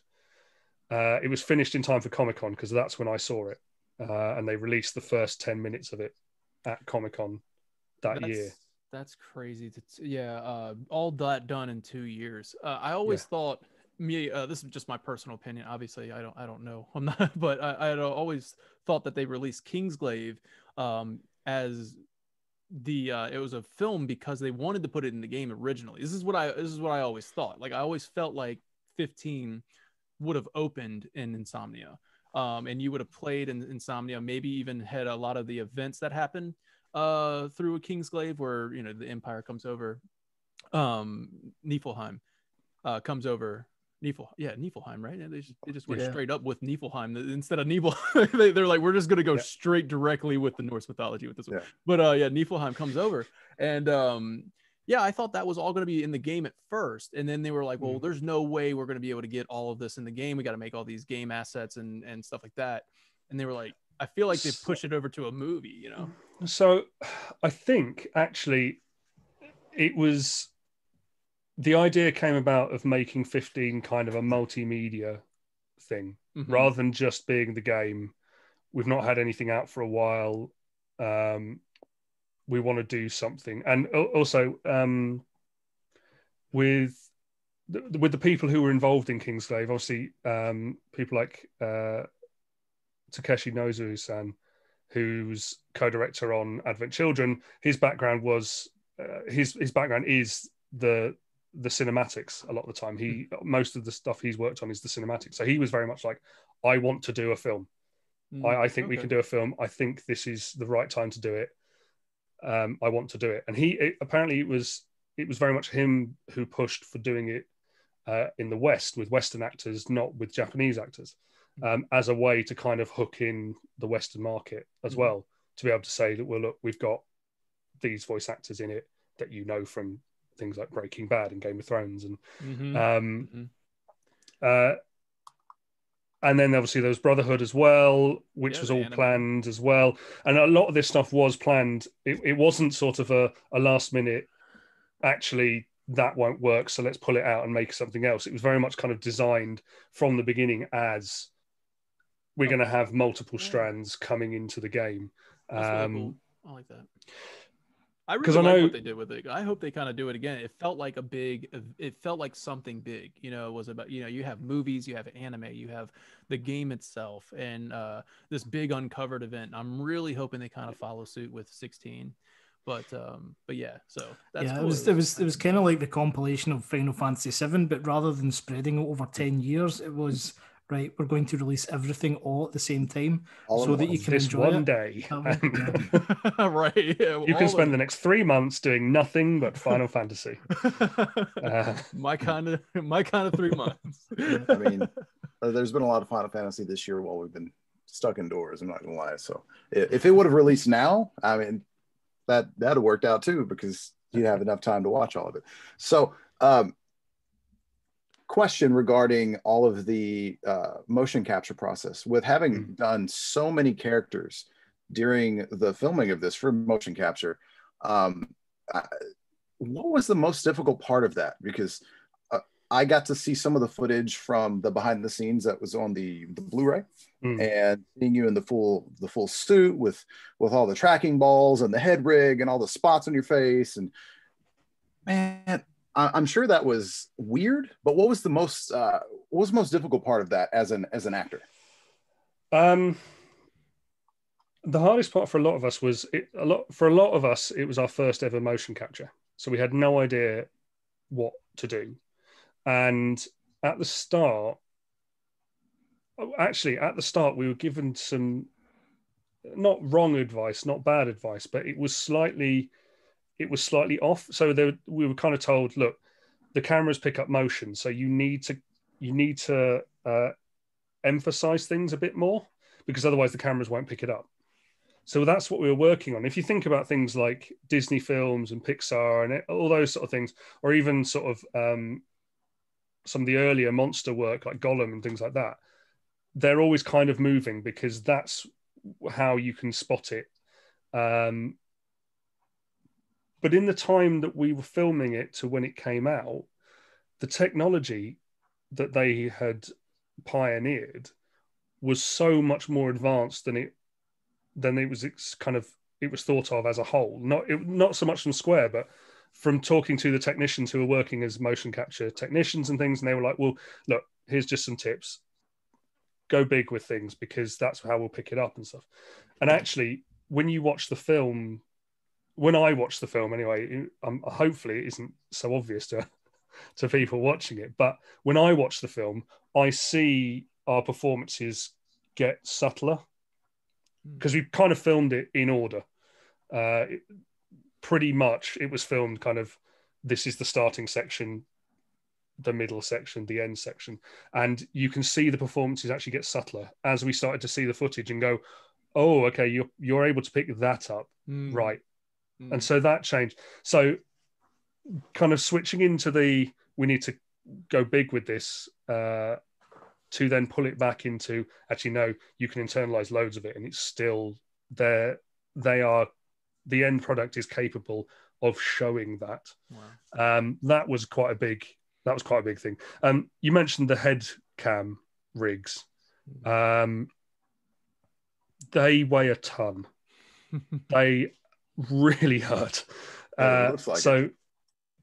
Uh, it was finished in time for Comic Con because that's when I saw it, uh, and they released the first ten minutes of it at Comic Con that that's, year. That's crazy. To t- yeah, uh, all that done in two years. Uh, I always Yeah. thought me. Uh, this is just my personal opinion. Obviously, I don't. I don't know. (laughs) I'm not. But I, had always thought that they released Kingsglaive um, as the. Uh, it was a film because they wanted to put it in the game originally. This is what I. This is what I always thought. Like I always felt like 15 would have opened in Insomnia. Um, and you would have played in Insomnia, maybe even had a lot of the events that happen uh through a Kingsglaive where you know the Empire comes over. Um Niflheim uh comes over. Nifl, yeah, Niflheim, right? And they just they just went Yeah. straight up with Niflheim instead of Nifl. (laughs) they, they're like, we're just gonna go Yeah. straight directly with the Norse mythology with this one. Yeah. But uh yeah, Niflheim comes over and um yeah, I thought that was all going to be in the game at first, and then they were like, "Well, Mhm. there's no way we're going to be able to get all of this in the game. We got to make all these game assets and and stuff like that." And they were like, "I feel like they pushed it over to a movie," you know? So I think actually it was the idea came about of making 15 kind of a multimedia thing Mhm. rather than just being the game. We've not had anything out for a while. Um, we want to do something, and also um, with the, with the people who were involved in Kingsglaive, obviously um, people like uh, Takeshi Nozu-san, who's co-director on Advent Children. His background was uh, his his background is the the cinematics a lot of the time. He most of the stuff he's worked on is the cinematics. So he was very much like, I want to do a film. Mm, I, I think we can do a film. I think this is the right time to do it. Um, I want to do it. And he it, apparently it was it was very much him who pushed for doing it uh, in the West with Western actors, not with Japanese actors, um, as a way to kind of hook in the Western market as Mhm. well, to be able to say that well, look, we've got these voice actors in it that you know from things like Breaking Bad and Game of Thrones and Mhm. um, Mhm. uh, and then obviously there was Brotherhood as well, which Yeah, was all anime. planned as well. And a lot of this stuff was planned. It, it wasn't sort of a, a last minute, actually, that won't work. So let's pull it out and make something else. It was very much kind of designed from the beginning as we're Oh. going to have multiple strands coming into the game. Um. I like that. I 'cause really I know- what they did with it. I hope they kind of do it again. It felt like a big. It felt like something big. You know, it was about. You know, you have movies, you have anime, you have the game itself, and uh, this big uncovered event. I'm really hoping they kind of follow suit with 16. But um, but yeah. So that's yeah, cool. it was it was it was kind of like the compilation of Final Fantasy VII, but rather than spreading it over ten years, it was right. We're going to release everything all at the same time, All so that you can this enjoy one it. day. That would- (laughs) (laughs) right. Yeah, you can spend of the next three months doing nothing but (laughs) Final Fantasy. Uh, my kind of my kind of three months. I mean, uh, there's been a lot of Final Fantasy this year while we've been stuck indoors. I'm not gonna lie. So if it would have released now, I mean, that that'd have worked out too because you'd have enough time to watch all of it. So, um, question regarding all of the uh, motion capture process with having Mhm. done so many characters during the filming of this for motion capture. Um, I, what was the most difficult part of that? Because uh, I got to see some of the footage from the behind the scenes that was on the, the Blu-ray, Mm. and seeing you in the full the full suit with with all the tracking balls and the head rig and all the spots on your face, and man, I, I'm sure that was weird. But what was the most uh, what was the most difficult part of that as an as an actor? Um, the hardest part for a lot of us was it, a lot for a lot of us. It was our first ever motion capture, so we had no idea what to do. And at the start, oh, actually, at the start, we were given some not wrong advice, not bad advice, but it was slightly, it was slightly off. So there, we were kind of told, look, the cameras pick up motion, so you need to, you need to uh, emphasize things a bit more because otherwise the cameras won't pick it up. So that's what we were working on. If you think about things like Disney films and Pixar and it, all those sort of things, or even sort of um, some of the earlier monster work like Gollum and things like that, they're always kind of moving because that's how you can spot it. Um, but in the time that we were filming it to when it came out, the technology that they had pioneered was so much more advanced than it than it was kind of it was thought of as a whole. Not it, not so much from Square, but from talking to the technicians who were working as motion capture technicians and things, and they were like, "Well, look, here's just some tips. Go big with things because that's how we'll pick it up and stuff." And actually, when you watch the film, when I watch the film anyway, um, hopefully it isn't so obvious to (laughs) to people watching it, but when I watch the film, I see our performances get subtler because we kind of filmed it in order. Uh, it, pretty much, it was filmed kind of. This is the starting section, the middle section, the end section, and you can see the performances actually get subtler as we started to see the footage and go, "Oh, okay, you're you're able to pick that up, Mm. right?" Mm. And so that changed. So, kind of switching into the we need to go big with this. Uh, to then pull it back into actually no you can internalize loads of it and it's still there they are the end product is capable of showing that Wow. um that was quite a big that was quite a big thing um you mentioned the head cam rigs um they weigh a ton (laughs) they really hurt (laughs) Yeah, it uh, looks like so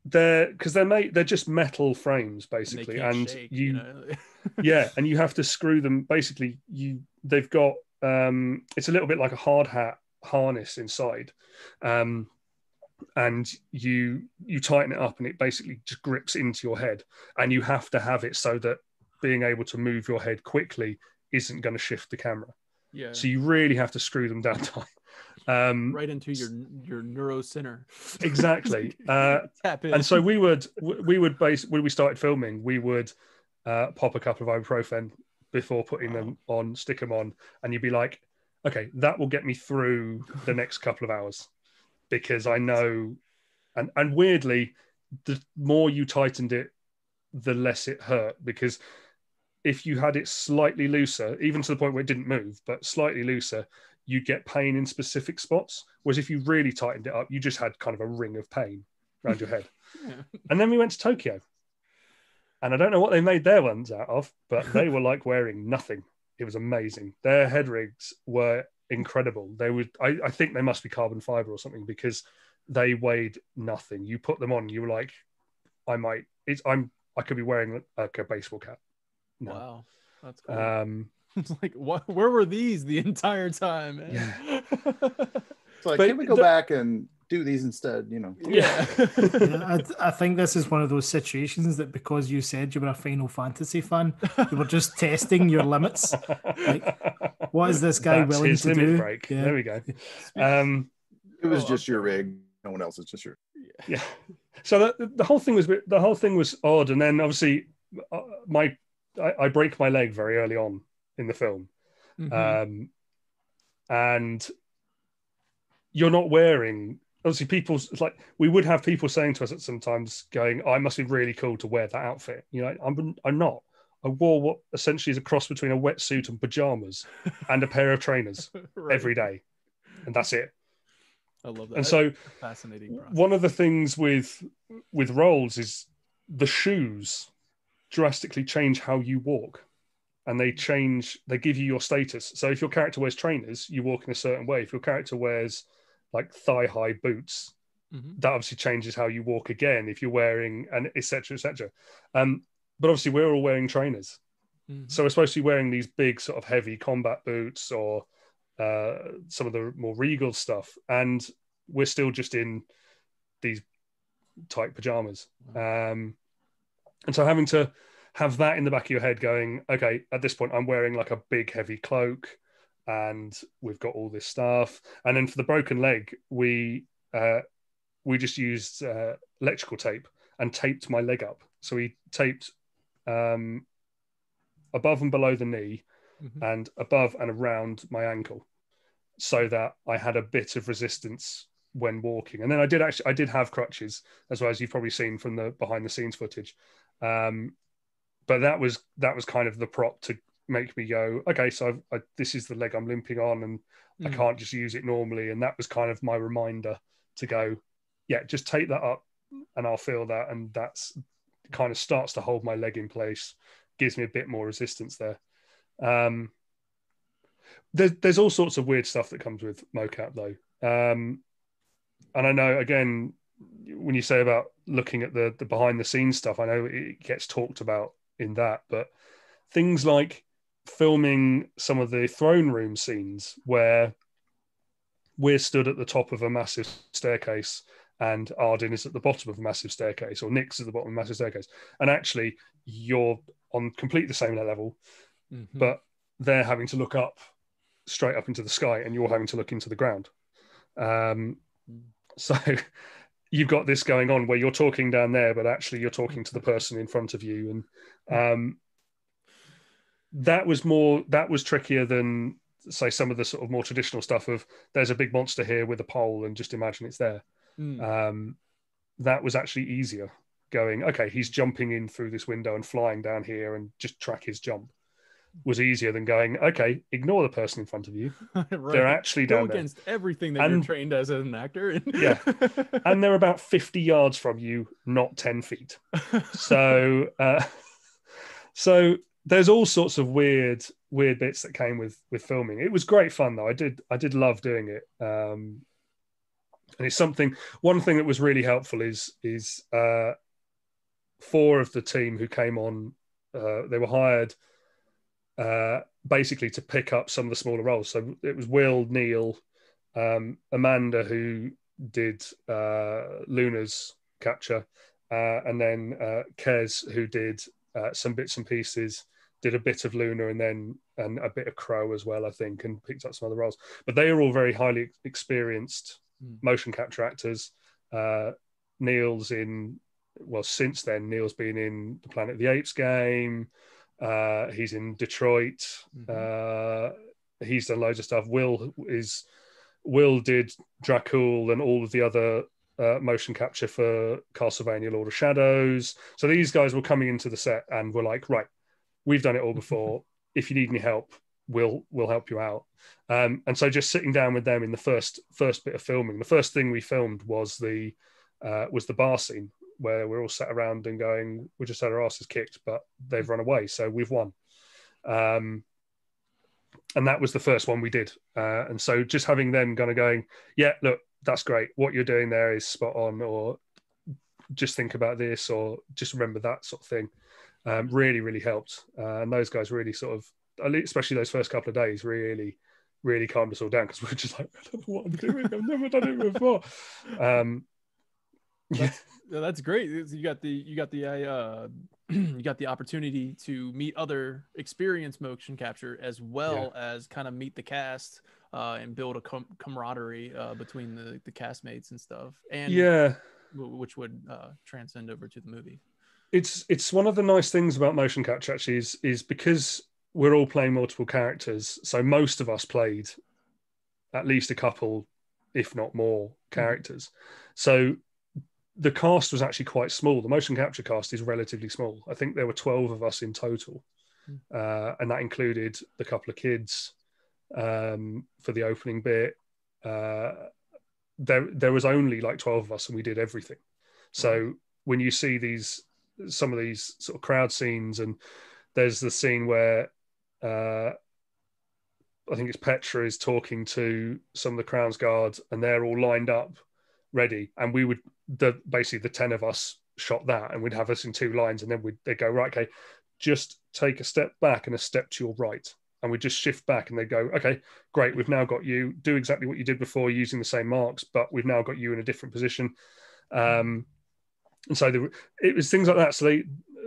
they're because they're made they're just metal frames And they basically can't and shake, you know? (laughs) yeah and you have to screw them basically you they've got um it's a little bit like a hard hat harness inside um and you you tighten it up and it basically just grips into your head and you have to have it so that being able to move your head quickly isn't going to shift the camera yeah. so you really have to screw them (laughs) down tight um right into your your neuro center. exactly. (laughs) Uh and so we would we would base when we started filming we would uh, pop a couple of ibuprofen before putting them on stick them on and you'd be like okay that will get me through the next couple of hours because i know and and weirdly the more you tightened it the less it hurt because if you had it slightly looser even to the point where it didn't move but slightly looser you'd get pain in specific spots whereas if you really tightened it up you just had kind of a ring of pain around your head (laughs) Yeah. and then we went to Tokyo. And I don't know what they made their ones out of, but they were like wearing nothing. It was amazing. Their head rigs were incredible. They would I, I think they must be carbon fiber or something because they weighed nothing. You put them on, you were like, I might it's I'm I could be wearing like a baseball cap. No. Wow. That's cool. Um (laughs) it's like what where were these the entire time, man? (laughs) It's like, But can we go the- back and do these instead? You know, yeah. Yeah, I, I think this is one of those situations that because you said you were a Final Fantasy fan, you were just testing your limits. Like, what is this guy that's willing his to limit do? break. Yeah. There we go. Um it was Oh, just your rig. No one else. It's just your. yeah so the, the whole thing was the whole thing was odd and then obviously uh, my I, I break my leg very early on in the film Mhm. um and you're not wearing obviously people's like we would have people saying to us at sometimes going i must be really cool to wear that outfit you know i'm, I'm not i wore what essentially is a cross between a wetsuit and pajamas (laughs) and a pair of trainers Right. every day and that's it I love that. and so fascinating. Process. one of the things with with roles is the shoes drastically change how you walk and they change they give you your status. So if your character wears trainers you walk in a certain way. If your character wears like thigh high boots Mhm. that obviously changes how you walk again if you're wearing and etc etc um but obviously we're all wearing trainers. Mhm. so we're supposed to be wearing these big sort of heavy combat boots or uh some of the more regal stuff and we're still just in these tight pajamas. Um and so having to have that in the back of your head going okay at this point i'm wearing like a big heavy cloak and we've got all this stuff. And then for the broken leg we uh we just used uh, electrical tape and taped my leg up. So we taped um above and below the knee Mhm. and above and around my ankle so that i had a bit of resistance when walking. And then i did actually i did have crutches as well as you've probably seen from the behind the scenes footage. Um but that was that was kind of the prop to make me go okay so I've, I, this is the leg i'm limping on and i Mhm. can't just use it normally. And that was kind of my reminder to go yeah just take that up and i'll feel that. And that's kind of starts to hold my leg in place gives me a bit more resistance there. Um there's, there's all sorts of weird stuff that comes with mocap though. Um and i know again when you say about looking at the the behind the scenes stuff i know it gets talked about in that but things like filming some of the throne room scenes where we're stood at the top of a massive staircase and Ardyn is at the bottom of a massive staircase or Nyx's at the bottom of a massive staircase. And actually you're on completely the same level Mhm. but they're having to look up straight up into the sky and you're having to look into the ground. Um, so (laughs) you've got this going on where you're talking down there but actually you're talking to the person in front of you and um, that was more that was trickier than say some of the sort of more traditional stuff of there's a big monster here with a pole and just imagine it's there Mm. um, that was actually easier going okay he's jumping in through this window and flying down here and just track his jump was easier than going okay ignore the person in front of you (laughs) right. they're actually go down there against everything that you're trained as an actor. (laughs) Yeah. and they're about 50 yards from you not 10 feet (laughs) so uh, so there's all sorts of weird weird bits that came with with filming. It was great fun though. I did i did love doing it. Um and it's something one thing that was really helpful is is uh four of the team who came on uh they were hired uh basically to pick up some of the smaller roles. So it was will neil um amanda who did uh luna's capture uh, and then uh, Kez, who did uh, some bits and pieces, did a bit of Luna and then and a bit of Crowe as well, I think, and picked up some other roles. But they are all very highly experienced Mm. motion capture actors. Uh, Neil's in well since then. Neil's been in the Planet of the Apes game. Uh, he's in Detroit. Uh, he's done loads of stuff. Will is Will did Dracul and all of the other uh, motion capture for Castlevania Lord of Shadows. So these guys were coming into the set and were like, right, we've done it all before. (laughs) if you need any help, we'll we'll help you out. Um, and so just sitting down with them in the first first bit of filming, the first thing we filmed was the uh, was the bar scene where we're all sat around and going, we just had our asses kicked, but they've run away, so we've won. Um, and that was the first one we did. Uh, and so just having them kind of going, yeah, look, that's great. What you're doing there is spot on, or just think about this, or just remember that sort of thing. Um, really, really helped. Uh, and those guys really sort of, especially those first couple of days, really, really calmed us all down because (laughs) we are just like, I don't know what I'm doing. I've never done it before. Um, yeah. Yeah, that's great. You got the you got the uh, (clears throat) you got the opportunity to meet other experienced motion capture as well as kind of meet the cast uh, and build a com- camaraderie uh, between the the castmates and stuff. And yeah, w- which would uh, transcend over to the movie. it's it's one of the nice things about motion capture actually is is because we're all playing multiple characters. So most of us played at least a couple, if not more, characters. So the cast was actually quite small. The motion capture cast is relatively small. I think there were 12 of us in total. Uh, and that included the couple of kids um, for the opening bit. Uh, there, there was only like 12 of us and we did everything. So when you see these some of these sort of crowd scenes, and there's the scene where uh, I think it's Petra is talking to some of the Crown's guards, and they're all lined up, ready, and we would the basically the ten of us shot that, and we'd have us in two lines, and then we'd they go right, okay, just take a step back and a step to your right, and we just shift back, and they go, okay, great, we've now got you. Do exactly what you did before using the same marks, but we've now got you in a different position. Um, and so the, it was things like that. So they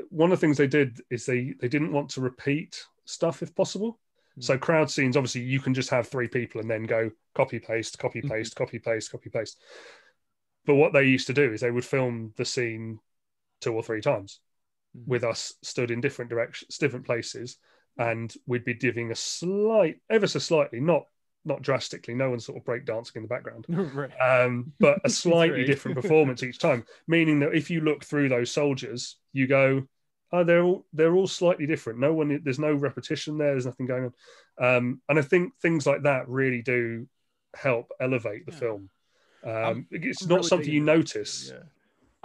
one of the things they did is they they didn't want to repeat stuff if possible. So crowd scenes, obviously, you can just have three people and then go copy paste, copy paste, copy paste, copy paste. But what they used to do is they would film the scene two or three times Mhm. with us stood in different directions, different places, and we'd be giving a slight, ever so slightly, not not drastically, no one's sort of break dancing in the background, (laughs) right. um, but a (laughs) slightly different performance each time. Meaning that if you look through those soldiers, you go, oh, they're all they're all slightly different. No one, there's no repetition there. There's nothing going on, um, and I think things like that really do help elevate the Yeah. film. Um, it's I'm not really something you notice. Yeah.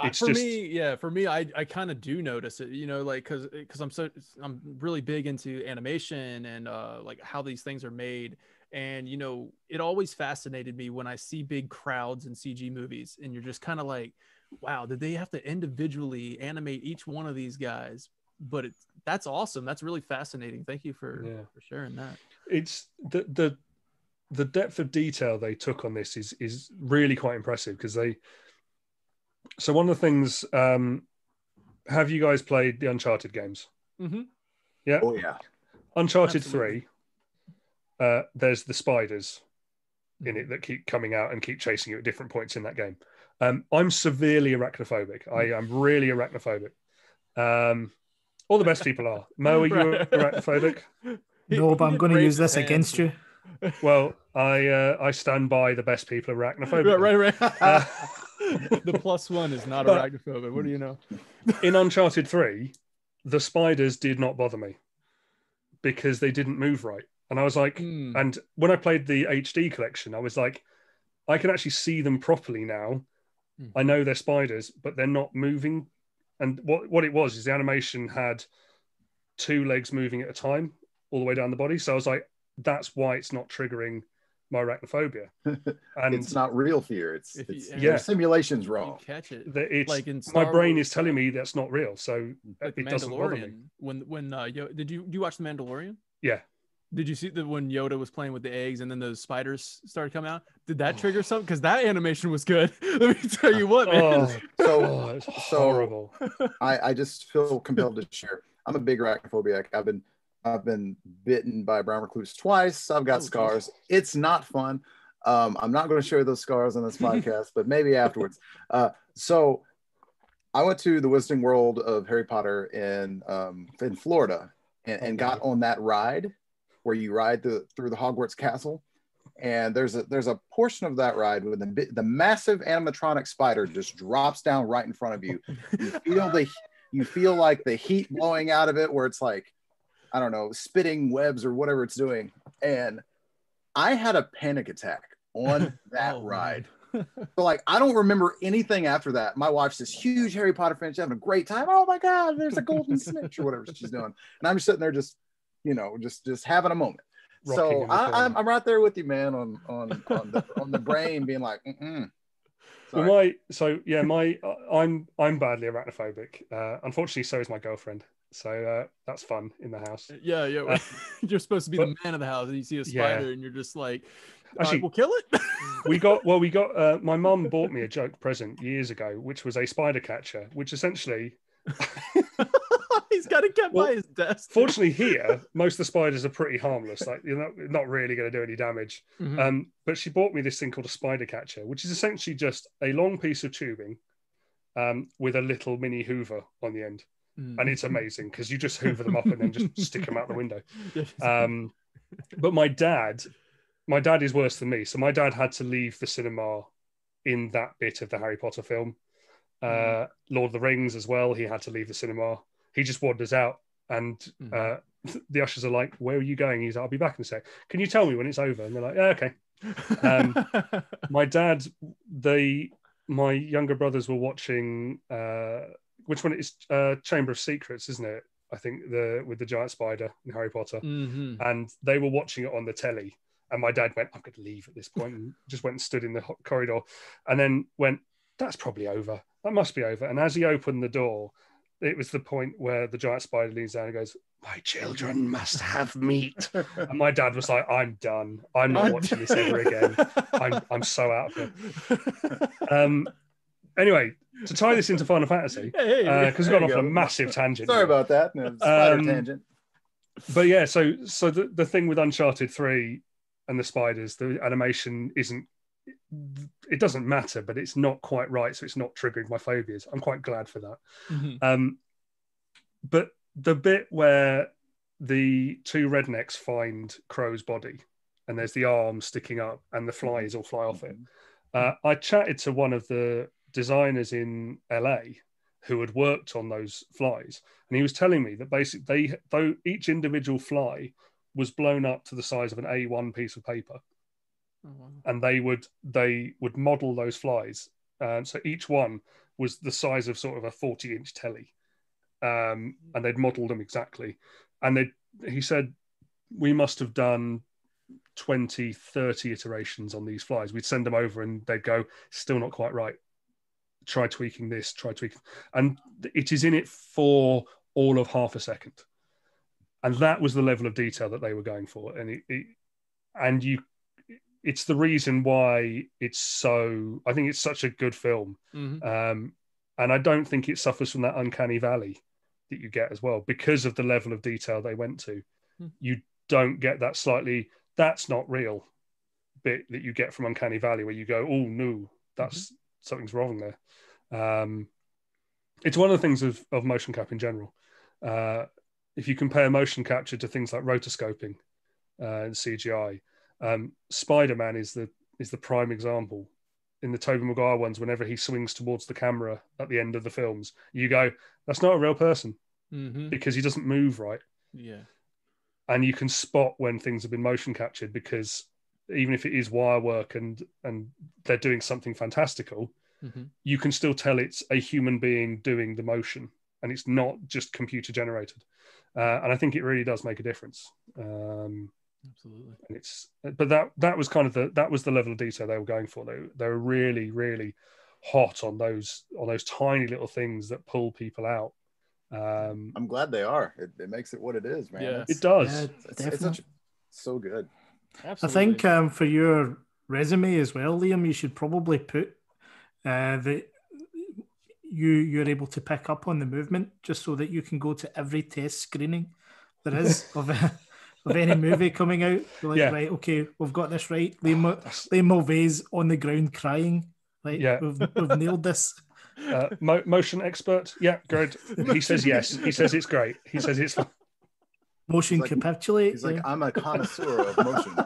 It's for just- me, yeah, for me, I, I kind of do notice it, you know, like because because I'm so I'm really big into animation and uh like how these things are made, and you know, it always fascinated me when I see big crowds in CG movies, and you're just kind of like, wow, did they have to individually animate each one of these guys? But it's that's awesome. That's really fascinating. Thank you for Yeah. for sharing that. it's the the the depth of detail they took on this is is really quite impressive because they so one of the things um have you guys played the uncharted games Mm-hmm. Oh yeah. uncharted Absolutely. 3 uh there's the spiders in Mm-hmm. it that keep coming out and keep chasing you at different points in that game um i'm severely arachnophobic i am really arachnophobic um all the best people are mo are you (laughs) arachnophobic No, but I'm going to use this against you. Well i uh i stand by the best people are arachnophobic Right, right, right. Uh, (laughs) (laughs) the plus one is not But- arachnophobic. What do you know? (laughs) in Uncharted 3, the spiders did not bother me because they didn't move right. And I was like, Hmm. and when I played the HD collection, I was like, I can actually see them properly now. Hmm. I know they're spiders, but they're not moving. And what, what it was is the animation had two legs moving at a time all the way down the body. So I was like, that's why it's not triggering my arachnophobia. (laughs) And it's not real fear. It's, If you- it's Yeah. your simulation's You wrong. catch it. the, it's like in my brain Wars, is telling me that's not real. So like it doesn't bother me. When when uh, Yo- did you do you watch the Mandalorian? Yeah. Did you see that when Yoda was playing with the eggs and then those spiders started coming out? Did that trigger something? Because that animation was good. (laughs) Let me tell you what, man. Oh, (laughs) So oh, it's so- horrible. I, I just feel compelled to share. I'm a big arachnophobic. I've been I've been bitten by a brown recluse twice. I've got Oh, geez. scars. It's not fun. Um, I'm not going to share those scars on this (laughs) podcast, but maybe afterwards. Uh, so I went to the Wizarding World of Harry Potter in um, in Florida and, and got on that ride where you ride the, through the Hogwarts castle. And there's a there's a portion of that ride where the the massive animatronic spider just drops down right in front of you. You feel the you feel like the heat blowing out of it where it's like I don't know spitting webs or whatever it's doing. And I had a panic attack on (laughs) that Oh, ride. So like I don't remember anything after that. My wife's this huge Harry Potter fan. She's having a great time. Oh my God, there's a golden (laughs) snitch or whatever she's doing. And I'm just sitting there just, you know, just just having a moment. Rocking so I, I'm, I'm right there with you, man, on on on the, on the brain being like, mm Well, my so yeah, my uh, I'm I'm badly arachnophobic. Uh, unfortunately, so is my girlfriend. So uh, that's fun in the house. Yeah, yeah. Uh, (laughs) you're supposed to be the man of the house, and you see a Yeah. spider, and you're just like, Actually- we'll kill it. (laughs) We got well, we got uh, my mum (laughs) bought me a joke present years ago, which was a spider catcher, which essentially, He's got it kept Well, by his desk. fortunately, here most of the spiders are pretty harmless. Like you're not not really going to do any damage. Mhm. Um, but she bought me this thing called a spider catcher, which is essentially just a long piece of tubing um, with a little mini Hoover on the end, Mhm. and it's amazing because you just Hoover them up and then just (laughs) stick them out the window. Um, but my dad, my dad is worse than me. So my dad had to leave the cinema in that bit of the Harry Potter film. Uh, Lord of the Rings as well. He had to leave the cinema. He just wanders out, and Mhm. uh, (laughs) the ushers are like, "Where are you going?" He's like, "I'll be back in a sec. Can you tell me when it's over?" And they're like, "Yeah, okay." um, (laughs) My dad, they, my younger brothers were watching uh, which one is uh, Chamber of Secrets, isn't it? I think the with the giant spider in Harry Potter, Mhm. and they were watching it on the telly. And my dad went, "I'm going to leave at this point," and just went and stood in the corridor, and then went, "That's probably over. That must be over." And as he opened the door, it was the point where the giant spider leans down and goes, "My children must have meat." And my dad was like, "I'm done. I'm not watching this ever again. I'm I'm so out of it." (laughs) Um, anyway, to tie this into Final Fantasy, Hey, hey, because we've gone off on a massive tangent. Sorry here. about that. No, spider Um, tangent. but yeah, so so the, the thing with Uncharted Three and the spiders, the animation isn't. It doesn't matter, but it's not quite right, so it's not triggering my phobias. I'm quite glad for that. Mhm. Um, but the bit where the two rednecks find Crowe's body, and there's the arm sticking up, and the flies all fly off it. Uh, I chatted to one of the designers in LA who had worked on those flies, and he was telling me that basically they, though each individual fly was blown up to the size of an A1 piece of paper, Oh, wow. and they would they would model those flies. Um, so each one was the size of sort of a 40 inch telly, um, and they'd modelled them exactly. And they he said we must have done 20, 30 iterations on these flies. We'd send them over, and they'd go still not quite right. Try tweaking this. Try tweaking, and it is in it for all of half a second. And that was the level of detail that they were going for, and it, it and you it's the reason why it's so i think it's such a good film Mhm. um and i don't think it suffers from that uncanny valley that you get as well because of the level of detail they went to Hmm. you don't get that slightly that's not real bit that you get from uncanny valley where you go oh no that's something's wrong there um it's one of the things of, of motion cap in general uh if you compare motion capture to things like rotoscoping uh, and cgi um, Spider-Man is the is the prime example. In the Tobey Maguire ones, whenever he swings towards the camera at the end of the films, you go, "That's not a real person," Mhm. because he doesn't move right, Yeah. and you can spot when things have been motion captured because even if it is wire work and and they're doing something fantastical, Mhm. you can still tell it's a human being doing the motion, and it's not just computer generated. Uh, and I think it really does make a difference. Um, Absolutely. and it's but that that was kind of the that was the level of detail they were going for they, they were really really hot on those on those tiny little things that pull people out um I'm glad they are. It, it makes it what it is, man. Yeah. It's- it does Yeah, it's, it's definitely. such so good. I think um, for your resume as well, Liam, you should probably put uh, that you you're able to pick up on the movement, just so that you can go to every test screening there is (laughs) of (laughs) of any movie coming out. You're like, Yeah. right, okay, we've got this right. Liam, Liam Mulvey's on the ground crying. Like, Yeah. we've, we've nailed this. uh, mo- motion expert yeah good (laughs) he says yes he says it's great he says it's. Motion He's like- capitulate. He's like. I'm a connoisseur of (laughs) motion.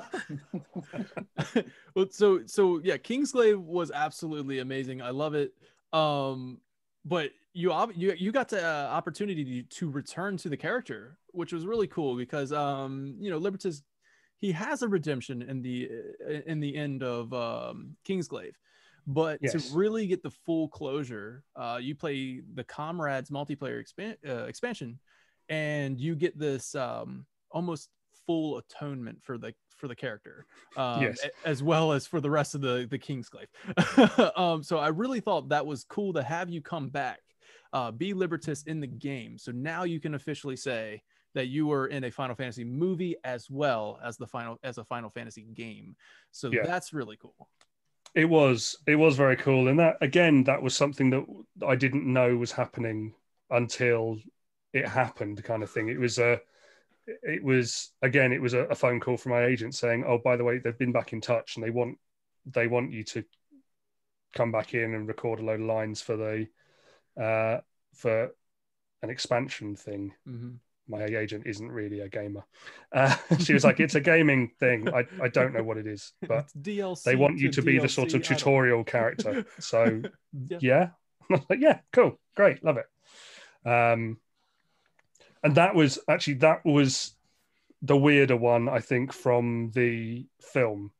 (laughs) well, so so yeah, Kingsglaive was absolutely amazing. I love it. Um, but you you you got the uh, opportunity to, to return to the character, which was really cool because um you know Libertus he has a redemption in the uh, in the end of um Kingsglaive. But Yes. to really get the full closure, uh, you play the Comrades multiplayer expan- uh, expansion, and you get this um, almost full atonement for the for the character, um, Yes. as well as for the rest of the the Kingsglaive. (laughs) um, so I really thought that was cool to have you come back, uh, be Libertus in the game. So now you can officially say that you were in a Final Fantasy movie as well as the final as a Final Fantasy game. So Yeah. that's really cool. it was it was very cool and that again that was something that i didn't know was happening until it happened kind of thing it was a it was again it was a, a phone call from my agent saying oh by the way they've been back in touch and they want they want you to come back in and record a load of lines for the uh for an expansion thing Mhm. my agent isn't really a gamer (laughs) uh, she was like it's a gaming thing I, I don't know what it is (laughs) but DLC. they want you to, be the sort of tutorial (laughs) character. So Yeah. yeah, like, yeah, cool, great, love it. Um, and that was actually that was the weirder one, I think, from the film,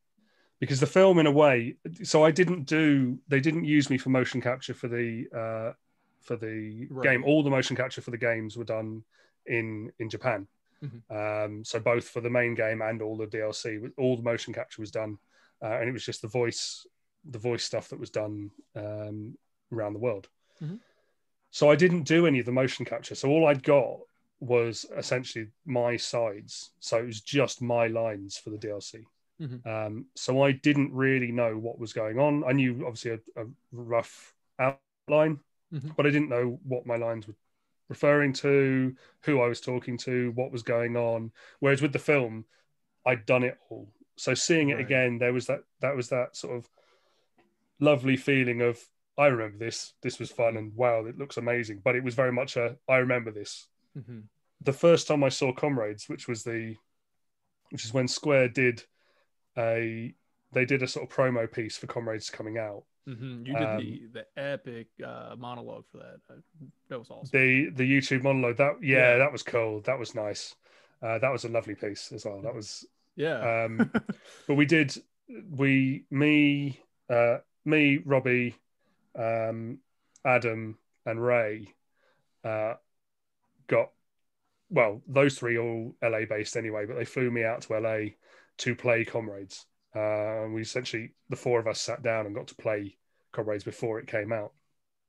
because the film, in a way, so I didn't do they didn't use me for motion capture for the uh, for the Right. game. All the motion capture for the games were done in in Japan. Mhm. Um, so both for the main game and all the DLC, all the motion capture was done, uh, and it was just the voice, the voice stuff that was done um, around the world. Mhm. So I didn't do any of the motion capture. So all I'd got was essentially my sides. So it was just my lines for the DLC. Mhm. Um, so I didn't really know what was going on. I knew obviously a, a rough outline, Mhm. but I didn't know what my lines were referring to, who I was talking to, what was going on. Whereas with the film, I'd done it all. So seeing it Right. again, there was that that was that sort of lovely feeling of I remember this. This was fun and wow, it looks amazing. But it was very much a I remember this. Mhm. The first time I saw Comrades, which was the which is when Square did a they did a sort of promo piece for Comrades coming out. Mhm. You did Um, the the epic uh, monologue for that. Uh, That was awesome. The the YouTube monologue that yeah, Yeah. that was cool. That was nice. Uh, that was a lovely piece as well. That was yeah. um, (laughs) but we did we me uh me robbie um adam and ray uh got well those three all la based anyway but they flew me out to la to play comrades uh and we essentially the four of us sat down and got to play comrades before it came out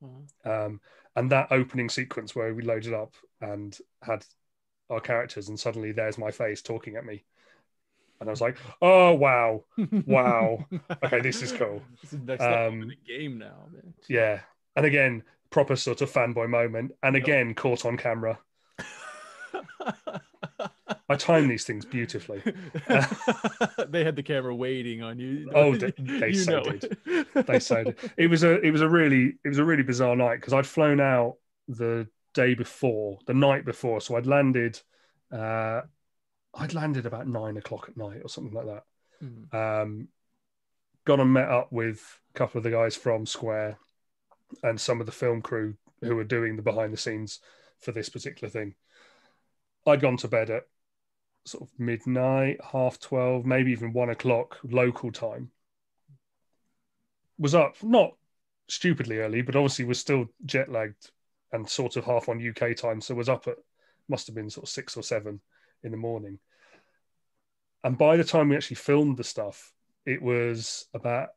Wow. um and that opening sequence where we loaded up and had our characters and suddenly there's my face talking at me and i was like oh wow Wow. okay this is cool (laughs) This is next Um, in the game now, man. yeah and again proper sort of fanboy moment and Yep. again caught on camera i time these things beautifully (laughs) they had the camera waiting on you. (laughs) Oh, they- they You so know did. it. they said it was a it was a really it was a really bizarre night because I'd flown out the day before, the night before, so I'd landed. Uh, I'd landed about nine o'clock at night or something like that. Mhm. Um, gone and met up with a couple of the guys from Square and some of the film crew who were doing the behind the scenes for this particular thing. I'd gone to bed at sort of midnight, half 12, maybe even one o'clock local time. Was up, not stupidly early, but obviously was still jet lagged and sort of half on UK time. So was up at, must have been sort of six or seven in the morning. And by the time we actually filmed the stuff, it was about,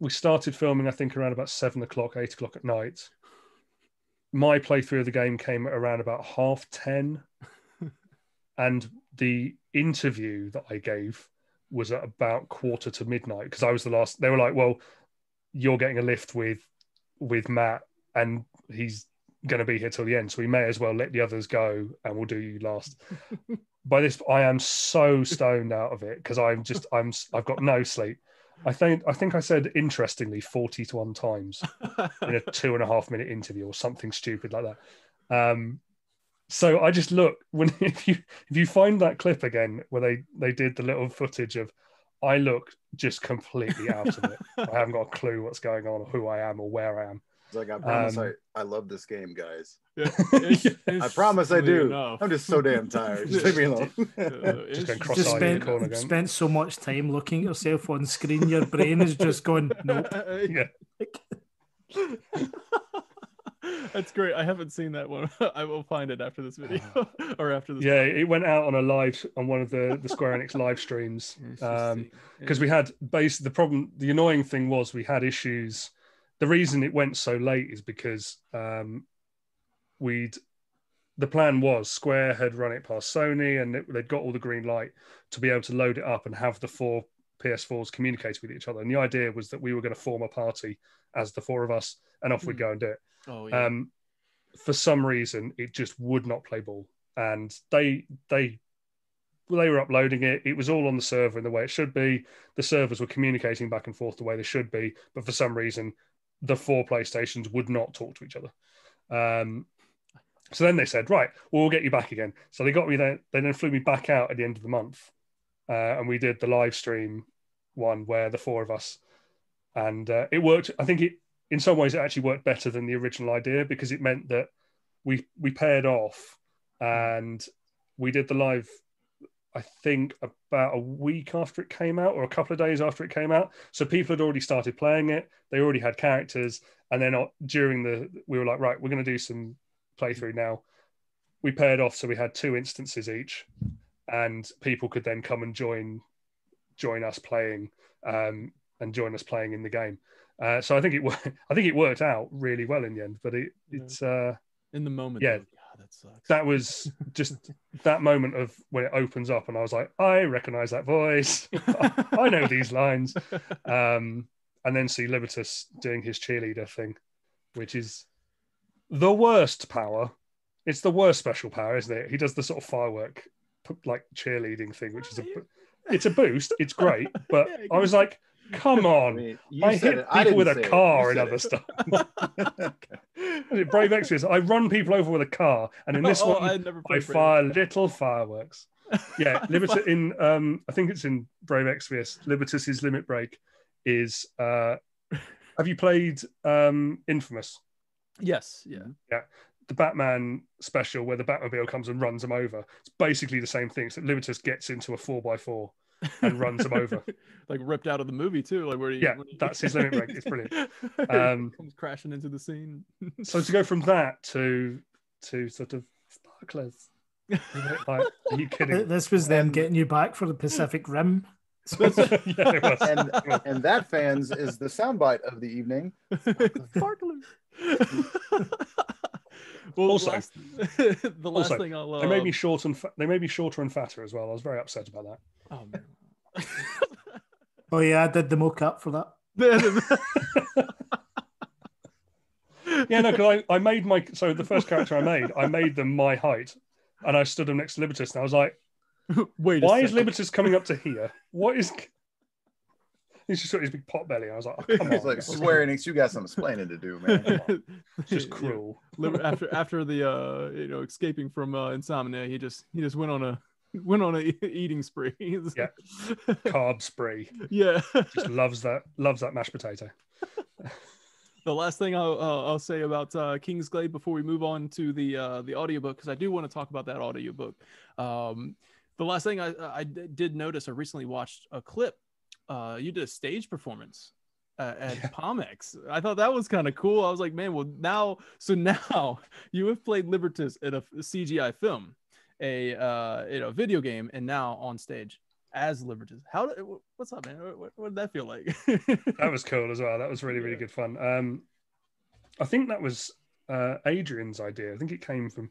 we started filming, I think, around about seven o'clock, eight o'clock at night. My playthrough of the game came around about half 10 (laughs) and the interview that I gave was at about quarter to midnight because I was the last. They were like, "Well, you're getting a lift with with Matt, and he's going to be here till the end, so we may as well let the others go, and we'll do you last." (laughs) By this, I am so stoned out of it because I'm just I'm I've got no sleep. I think I think I said interestingly forty to one times in a (laughs) two and a half minute interview or something stupid like that. Um, so I just look when (laughs) if you if you find that clip again where they they did the little footage of I look just completely out of it. (laughs) I haven't got a clue what's going on or who I am or where I am. It's like I promise Um, I, I love this game, guys. (laughs) Yeah, (laughs) I promise I do. enough. I'm just so damn tired. Just leave me alone. (laughs) Just going cross-eyed Just in the spent, corner again. spent so much time looking at yourself on screen, your brain is just going, nope. Yeah. That's great. I haven't seen that one. I will find it after this video (sighs) or after this. Yeah, it went out on a live on one of the the Square Enix live streams. Um, because we had base the problem the annoying thing was we had issues the reason it went so late is because um we'd the plan was square had run it past sony and it, they'd got all the green light to be able to load it up and have the four ps4s communicate with each other and the idea was that we were going to form a party as the four of us and off we'd Hmm. go and do it oh yeah. um, for some reason, it just would not play ball, and they they well, they were uploading it. It was all on the server in the way it should be. The servers were communicating back and forth the way they should be, but for some reason, the four PlayStations would not talk to each other. Um, so then they said, right, well, get you back again. So they got me there. They then flew me back out at the end of the month, uh, and we did the live stream one where the four of us, and uh, it worked. I think it in some ways it actually worked better than the original idea because it meant that we we paired off and we did the live I think about a week after it came out, or a couple of days after it came out. So people had already started playing it. They already had characters, and then uh, during the, we were like, right, we're going to do some playthrough now. We paired off, so we had two instances each, and people could then come and join, join us playing, um, and join us playing in the game. Uh, so I think it, worked. (laughs) I think it worked out really well in the end. But it, it's uh, in the moment. Yeah, that sucks. That was just that moment of when it opens up, and I was like, I recognize that voice. (laughs) I know these lines. Um, and then see Libertus doing his cheerleader thing, which is the worst power. It's the worst special power, isn't it? He does the sort of firework, like cheerleading thing, which is a, it's a boost. It's great, (laughs) but I was like, Come (laughs) on. I, mean, I hit it. people with a car and other it. stuff. (laughs) Brave Exvius, I run people over with a car, and in this oh, one, I, I fire little fireworks. Yeah, (laughs) Libertus in um, I think it's in Brave Exvius. Libertus's limit break is. Uh, have you played um, Infamous? Yes. Yeah. Yeah. The Batman special where the Batmobile comes and runs them over. It's basically the same thing. So Libertus gets into a four by four and runs him over. (laughs) like ripped out of the movie too. Like where he, yeah, he... that's his limit break. It's brilliant. (laughs) Um, (laughs) comes crashing into the scene. so to go from that to to sort of sparklers. like, are you kidding? This was them and... getting you back for the Pacific Rim. yeah, and, and that fans is the soundbite of the evening. Sparklers. Well, also, the last, (laughs) the last also, thing I'll, uh... they may be short and fa- they may be shorter and fatter as well. I was very upset about that. Oh man. (laughs) oh yeah, I did the mocap for that. (laughs) yeah, no, because I, I made my so the first character I made, I made them my height, and I stood them next to Libertus, and I was like, "Wait, why is Libertus coming up to here? What is?" He's just got his big pot belly. I was like, oh, come (laughs) He's on. like Square Enix, you got some explaining to do, (laughs) man. just cruel. (laughs) after after the uh you know escaping from uh, insomnia, he just he just went on a went on a eating spree. yeah, carb spree. Yeah, just loves that loves that mashed potato. the last thing I'll, uh, I'll say about uh, Kingsglaive before we move on to the uh, the audiobook because I do want to talk about that audiobook. Um, the last thing I, I did notice, I recently watched a clip. Uh, you did a stage performance uh, at yeah. Pomex. I thought that was kind of cool. I was like, man, well now, (laughs) so now (laughs) you have played Libertus in a CGI film a uh, you know video game and now on stage as Libertus. How what's up, man? What, what did that feel like? (laughs) that was cool as well. That was really really good fun. Um, I think that was uh, Adrian's idea. I think it came from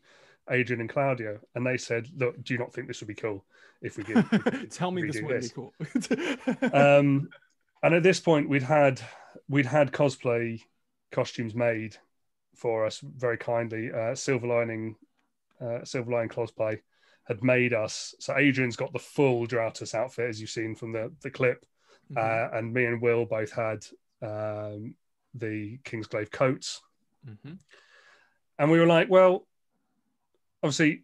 Adrian and Claudio, and they said, "Look, do you not think this would be cool if we did?" (laughs) Tell me this would this? be cool. (laughs) (laughs) um, and at this point, we'd had we'd had cosplay costumes made for us very kindly. Uh, Silver Lining uh, Silver Lion cosplay had made us. So Adrian's got the full Drautos outfit, as you've seen from the, the clip. Mm-hmm. Uh, and me and Will both had um, the Kingsglaive coats. Mm-hmm. And we were like, well, obviously,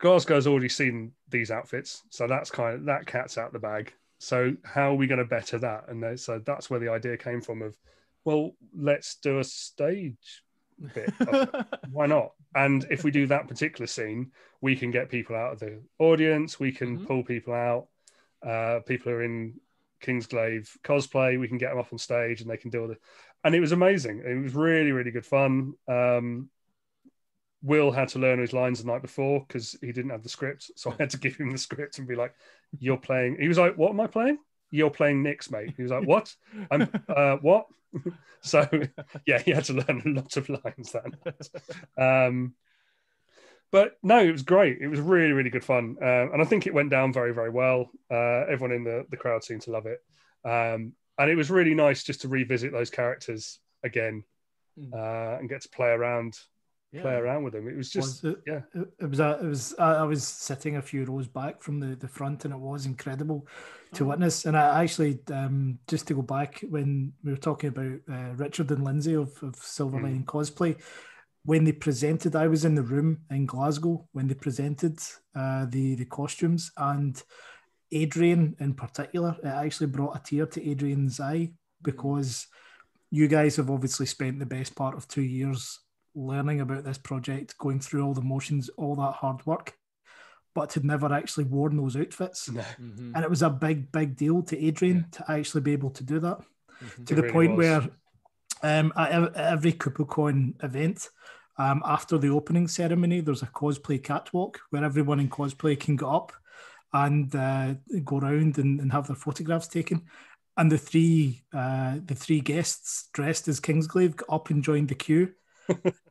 Glasgow's already seen these outfits. So that's kind of that cat's out the bag. So how are we going to better that? And so that's where the idea came from of, well, let's do a stage bit. (laughs) Why not? And if we do that particular scene, we can get people out of the audience. We can mm-hmm. pull people out. Uh, people are in Kingsglaive cosplay. We can get them up on stage and they can do all the. And it was amazing. It was really, really good fun. Um, Will had to learn his lines the night before because he didn't have the script. So I had to give him the script and be like, "You're playing." He was like, "What am I playing?" You're playing Nyx, mate. He was like, "What? I'm uh, what?" (laughs) so yeah, he had to learn a lot of lines then. Um, but no, it was great. It was really, really good fun, uh, and I think it went down very, very well. Uh, everyone in the the crowd seemed to love it, um, and it was really nice just to revisit those characters again hmm. uh, and get to play around yeah. play around with them. It was just it, yeah. It, was a, it was I was sitting a few rows back from the the front, and it was incredible to oh. witness. And I actually um, just to go back when we were talking about uh, Richard and Lindsay of of Silver Lining mm. cosplay. When they presented, I was in the room in Glasgow when they presented uh, the the costumes, and Adrian in particular, it actually brought a tear to Adrian's eye because you guys have obviously spent the best part of two years learning about this project, going through all the motions, all that hard work. but had never actually worn those outfits. No. Mhm, And it was a big, big deal to Adrian to actually be able to do that mhm. to It the really point was. where um, at ev- at every Kupocon event, um, after the opening ceremony, there's a cosplay catwalk where everyone in cosplay can go up and uh, go around and, and have their photographs taken. And the three uh, the three guests dressed as Kingsglaive got up and joined the queue, (laughs)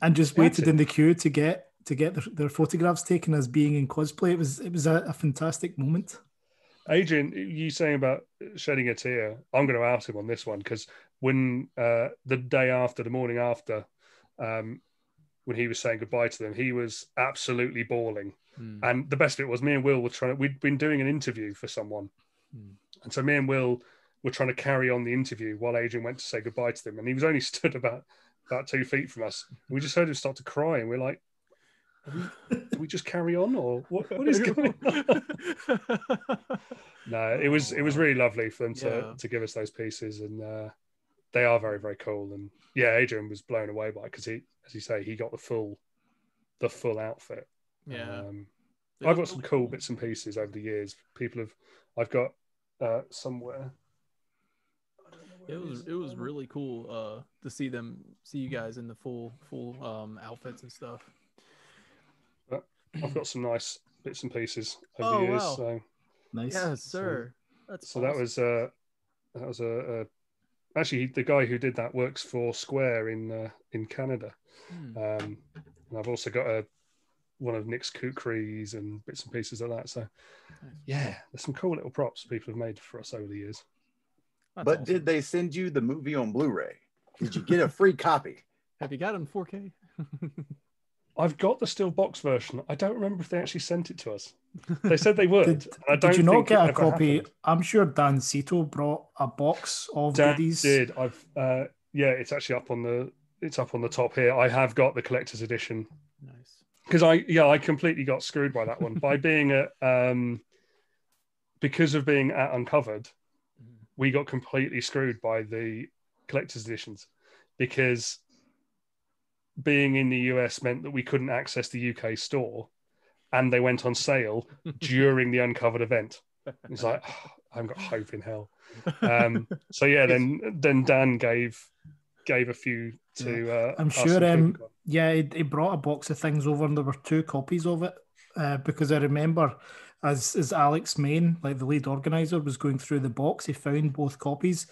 and just waited That's it. in the queue to get to get their, their photographs taken as being in cosplay. It was it was a, a fantastic moment. Adrian, you saying about shedding a tear, I'm going to out him on this one because when uh, the day after, the morning after, um, when he was saying goodbye to them, he was absolutely bawling. Mm. And the best bit was me and Will were trying we'd been doing an interview for someone. Hmm. And so me and Will were trying to carry on the interview while Adrian went to say goodbye to them. And he was only (laughs) stood about about two feet from us. We just heard him start to cry and we're like, do we just carry on or what, (laughs) what is going on? (laughs) No, it was it was really lovely for them to, Yeah. to give us those pieces, and uh, they are very very cool. And yeah, Adrian was blown away by it because he, as you say, he got the full the full outfit. yeah. Um, I've got some cool bits and pieces over the years. People have, I've got uh, somewhere. I don't know where It was it was really cool uh to see them see you guys in the full full um outfits and stuff. I've got some nice bits and pieces over Oh, the years. wow. So Nice. Yes, sir. That's so that was uh, that was a, a actually the guy who did that works for Square in uh, in Canada. Hmm. Um, and I've also got a one of Nyx's kukris and bits and pieces like that. So Nice. yeah, there's some cool little props people have made for us over the years. That's but awesome. did they send you the movie on Blu-ray? Did you get a free copy? (laughs) have you got it in 4K? (laughs) I've got the steel box version. I don't remember if they actually sent it to us. They said they (laughs) would. Did, I don't did you not get a copy? happened. I'm sure Dan Cito brought a box of Dan goodies. did. I've uh, yeah, it's actually up on the it's up on the top here. I have got the collector's edition nice. because I yeah I completely got screwed by that one by being at um because of being at uncovered. We got completely screwed by the collector's editions because being in the US meant that we couldn't access the UK store and they went on sale (laughs) during the uncovered event. It's like "Oh, I haven't got hope in hell. Um, so yeah, (laughs) then then Dan gave gave a few to. Uh, I'm sure, um, Yeah, he, he brought a box of things over, and there were two copies of it. Uh, because I remember, as as Alex Main, like the lead organizer, was going through the box, he found both copies,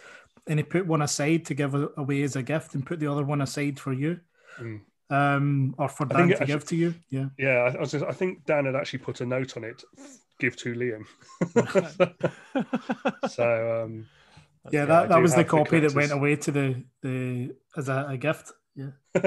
and he put one aside to give away as a gift, and put the other one aside for you, Mm. um, or for Dan to actually- give to you. Yeah, Yeah, I, I, was gonna- I think Dan had actually put a note on it. Give to Liam. (laughs) so um, yeah, I that, that was the have the copy that went away to the the as a, a gift. Yeah, (laughs)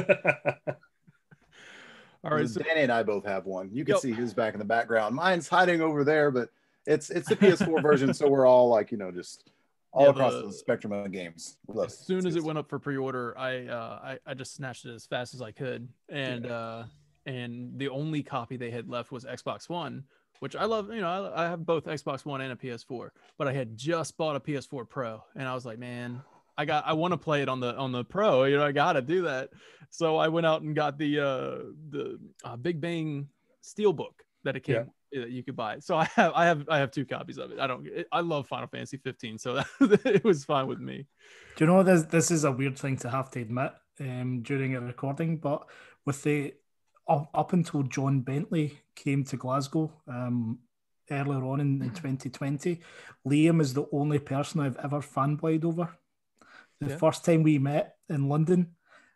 All right. So, Danny and I both have one. You can Yep. see his back in the background. Mine's hiding over there, but it's it's the (laughs) PS4 version, so we're all like you know just all Yeah, across the- the, spectrum of games. Love as soon as it went up for pre-order, I uh, I, I just snatched it as fast as I could, and uh, and the only copy they had left was Xbox One, which I love. You know, I, I have both Xbox One and a PS4, but I had just bought a PS4 Pro, and I was like, man, I got I want to play it on the on the Pro. You know, I got to do that. So I went out and got the uh, the uh, Big Bang Steelbook that it came. That you could buy. So I have, I have, I have two copies of it. I don't, I love Final Fantasy 15, so that, (laughs) it was fine with me. Do you know this? This is a weird thing to have to admit um, during a recording, but with the up, up until John Bentley came to Glasgow um, earlier on in, in 2020, Liam is the only person I've ever fanboyed over. The Yeah. first time we met in London,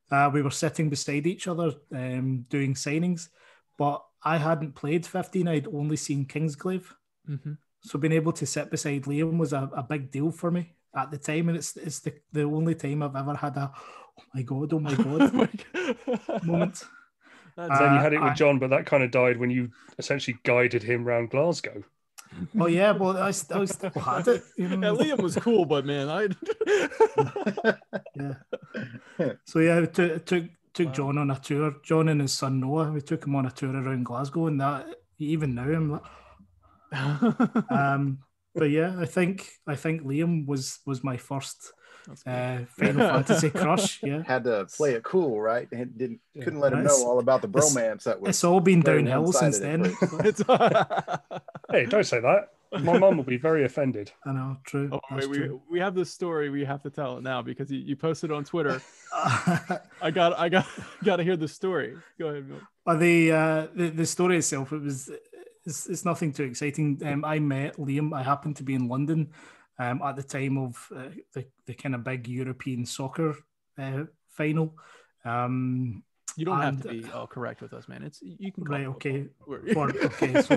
uh, we were sitting beside each other um, doing signings, but I hadn't played 15. I'd only seen Kingsglaive. Mm-hmm. So being able to sit beside Liam was a, a big deal for me at the time, and it's it's the, the only time I've ever had a oh my god, oh my (laughs) god moment. That's, then you Uh, had it with I- John, but that kind of died when you essentially guided him around Glasgow. Oh yeah, well I, I still had it. You yeah, know? Liam was cool, but man, I (laughs) Yeah. So yeah, it took it took took Wow. John on a tour. John and his son Noah. We took him on a tour around Glasgow, and that even now I'm like, (laughs) um. But yeah, I think I think Liam was was my first uh, Final Fantasy (laughs) crush. Yeah, Had to play it cool, right? And didn't Yeah. couldn't let him know all about the bromance that was. it's all been downhill since then. one-sided at (laughs) It's- (laughs) Hey, don't say that. My mum will be very offended. I know, true. oh, wait, we, true. we have this story. We have to tell it now because you, you posted on Twitter. I got I got got to hear the story. Go ahead. Bill. But the, uh, the the story itself, it was it's, it's nothing too exciting. Um, I met Liam. I happened to be in London um, at the time of uh, the the kind of big European soccer uh, final. Um, You don't have to be all correct with us, man. It's you can call right, it okay. (laughs) For- okay, (laughs) so,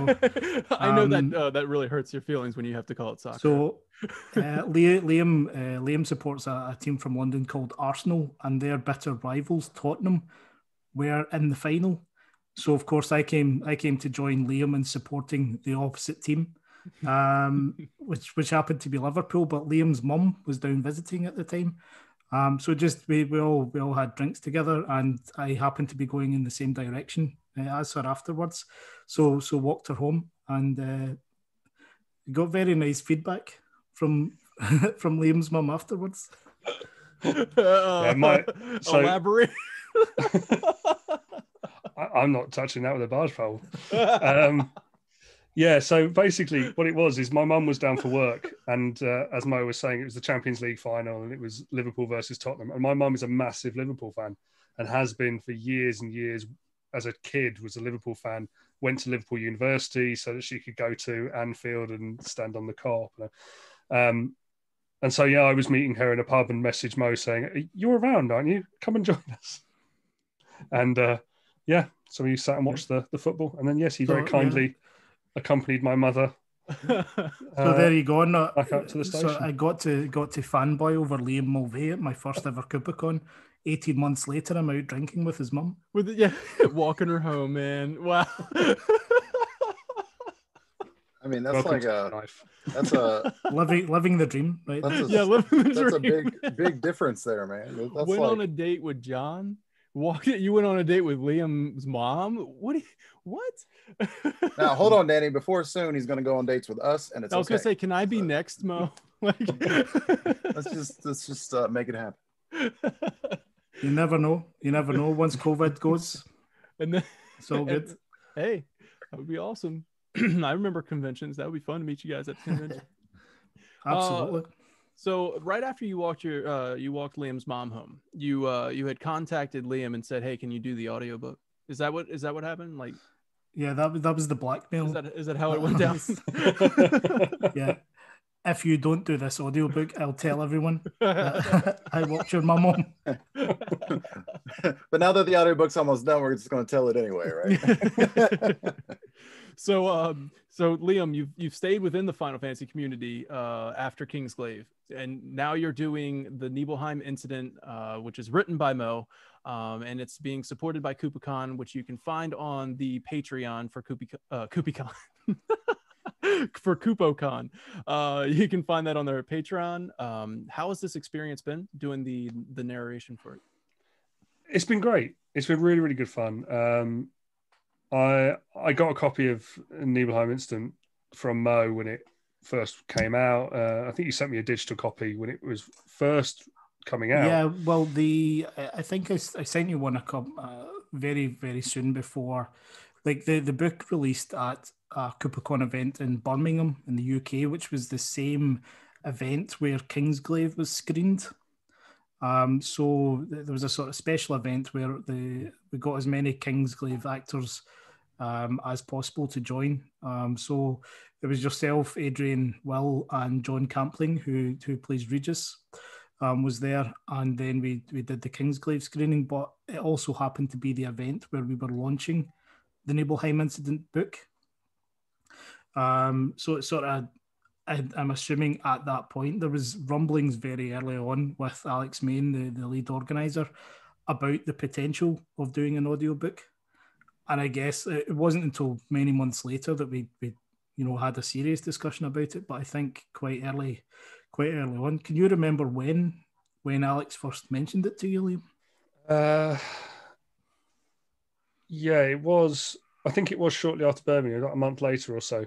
I know um, that uh, that really hurts your feelings when you have to call it soccer. So (laughs) uh, Liam Liam, uh, Liam supports a, a team from London called Arsenal, and their bitter rivals Tottenham were in the final. So of course I came I came to join Liam in supporting the opposite team, um, which which happened to be Liverpool. But Liam's mum was down visiting at the time. Um, so just we, we all we all had drinks together, and I happened to be going in the same direction uh, as her afterwards. So so walked her home, and uh, got very nice feedback from (laughs) from Liam's mum afterwards. (laughs) Uh, my- so- elaborate. (laughs) I, I'm not touching that with a barge pole. Um, yeah, so basically, what it was is my mum was down for work, and uh, as Mo was saying, it was the Champions League final, and it was Liverpool versus Tottenham. And my mum is a massive Liverpool fan, and has been for years and years. As a kid, was a Liverpool fan. Went to Liverpool University so that she could go to Anfield and stand on the Kop. Um, and so, yeah, I was meeting her in a pub and messaged Mo saying, "You're around, aren't you? Come and join us." And uh, yeah, so we sat and watched the, the football, and then yes, he very kindly accompanied my mother. (laughs) So uh, there you go. No, back out to the So. I got to got to fanboy over Liam Mulvey at my first ever Kupocon. Eighteen months later, I'm out drinking with his mum. With yeah, (laughs) walking her home, man. Wow. (laughs) I mean, that's welcome like a life. that's a living living the dream, right? That's a- yeah, living the that's a big big difference there, man. That's went like, on a date with John. Walk You went on a date with Liam's mom. What? Do you, what? Now hold on, Danny. Before soon, he's going to go on dates with us, and it's I was okay. gonna say, can I be next, Mo? (laughs) (laughs) Like, let's just let's just uh, make it happen. (laughs) You never know. You never know. Once COVID goes, and then it's all good. hey, that would be awesome. (clears throat) I remember conventions. That would be fun to meet you guys at the convention. Absolutely. So right after you walked your uh, you walked Liam's mom home, you uh, you had contacted Liam and said, "Hey, can you do the audiobook?" Is that what is that what happened? Like, yeah, that was that was the blackmail. is that is that how it went down? (laughs) yeah. If you don't do this audiobook, I'll tell everyone that (laughs) I watch your mum home. (laughs) but now that the audiobook's almost done, we're just going to tell it anyway, right? so um so Liam, you've you've stayed within the Final Fantasy community uh after Kingsglaive, and now you're doing the Nibelheim incident, uh, which is written by Mo. Um, and it's being supported by Kupocon, which you can find on the Patreon for Kupi, uh, (laughs) for KupoCon. Uh, you can find that on their Patreon. Um, how has this experience been doing the the narration for it? It's been great. It's been really, really good fun. Um, I I got a copy of Nibelheim Incident from Mo when it first came out. Uh, I think you sent me a digital copy when it was first coming out. Yeah, well, the I think I, I sent you one a couple, uh, very very soon before, like the the book released at a Kupocon event in Birmingham in the UK, which was the same event where Kingsglaive was screened. Um, so th- there was a sort of special event where the we got as many Kingsglaive actors um, as possible to join. Um, so it was yourself, Adrian, Will, and Jon Campling who who plays Regis um, was there, and then we we did the Kingsglaive screening. But it also happened to be the event where we were launching the Nibelheim Incident book. Um, so it's sort of, I, I'm assuming at that point there was rumblings very early on with Alex Main, the, the lead organizer, about the potential of doing an audiobook. And I guess it it wasn't until many months later that we, we you know, had a serious discussion about it. But I think quite early, quite early on. Can you remember when when Alex first mentioned it to you, Liam? Uh, yeah, it was. I think it was shortly after Birmingham, about a month later or so.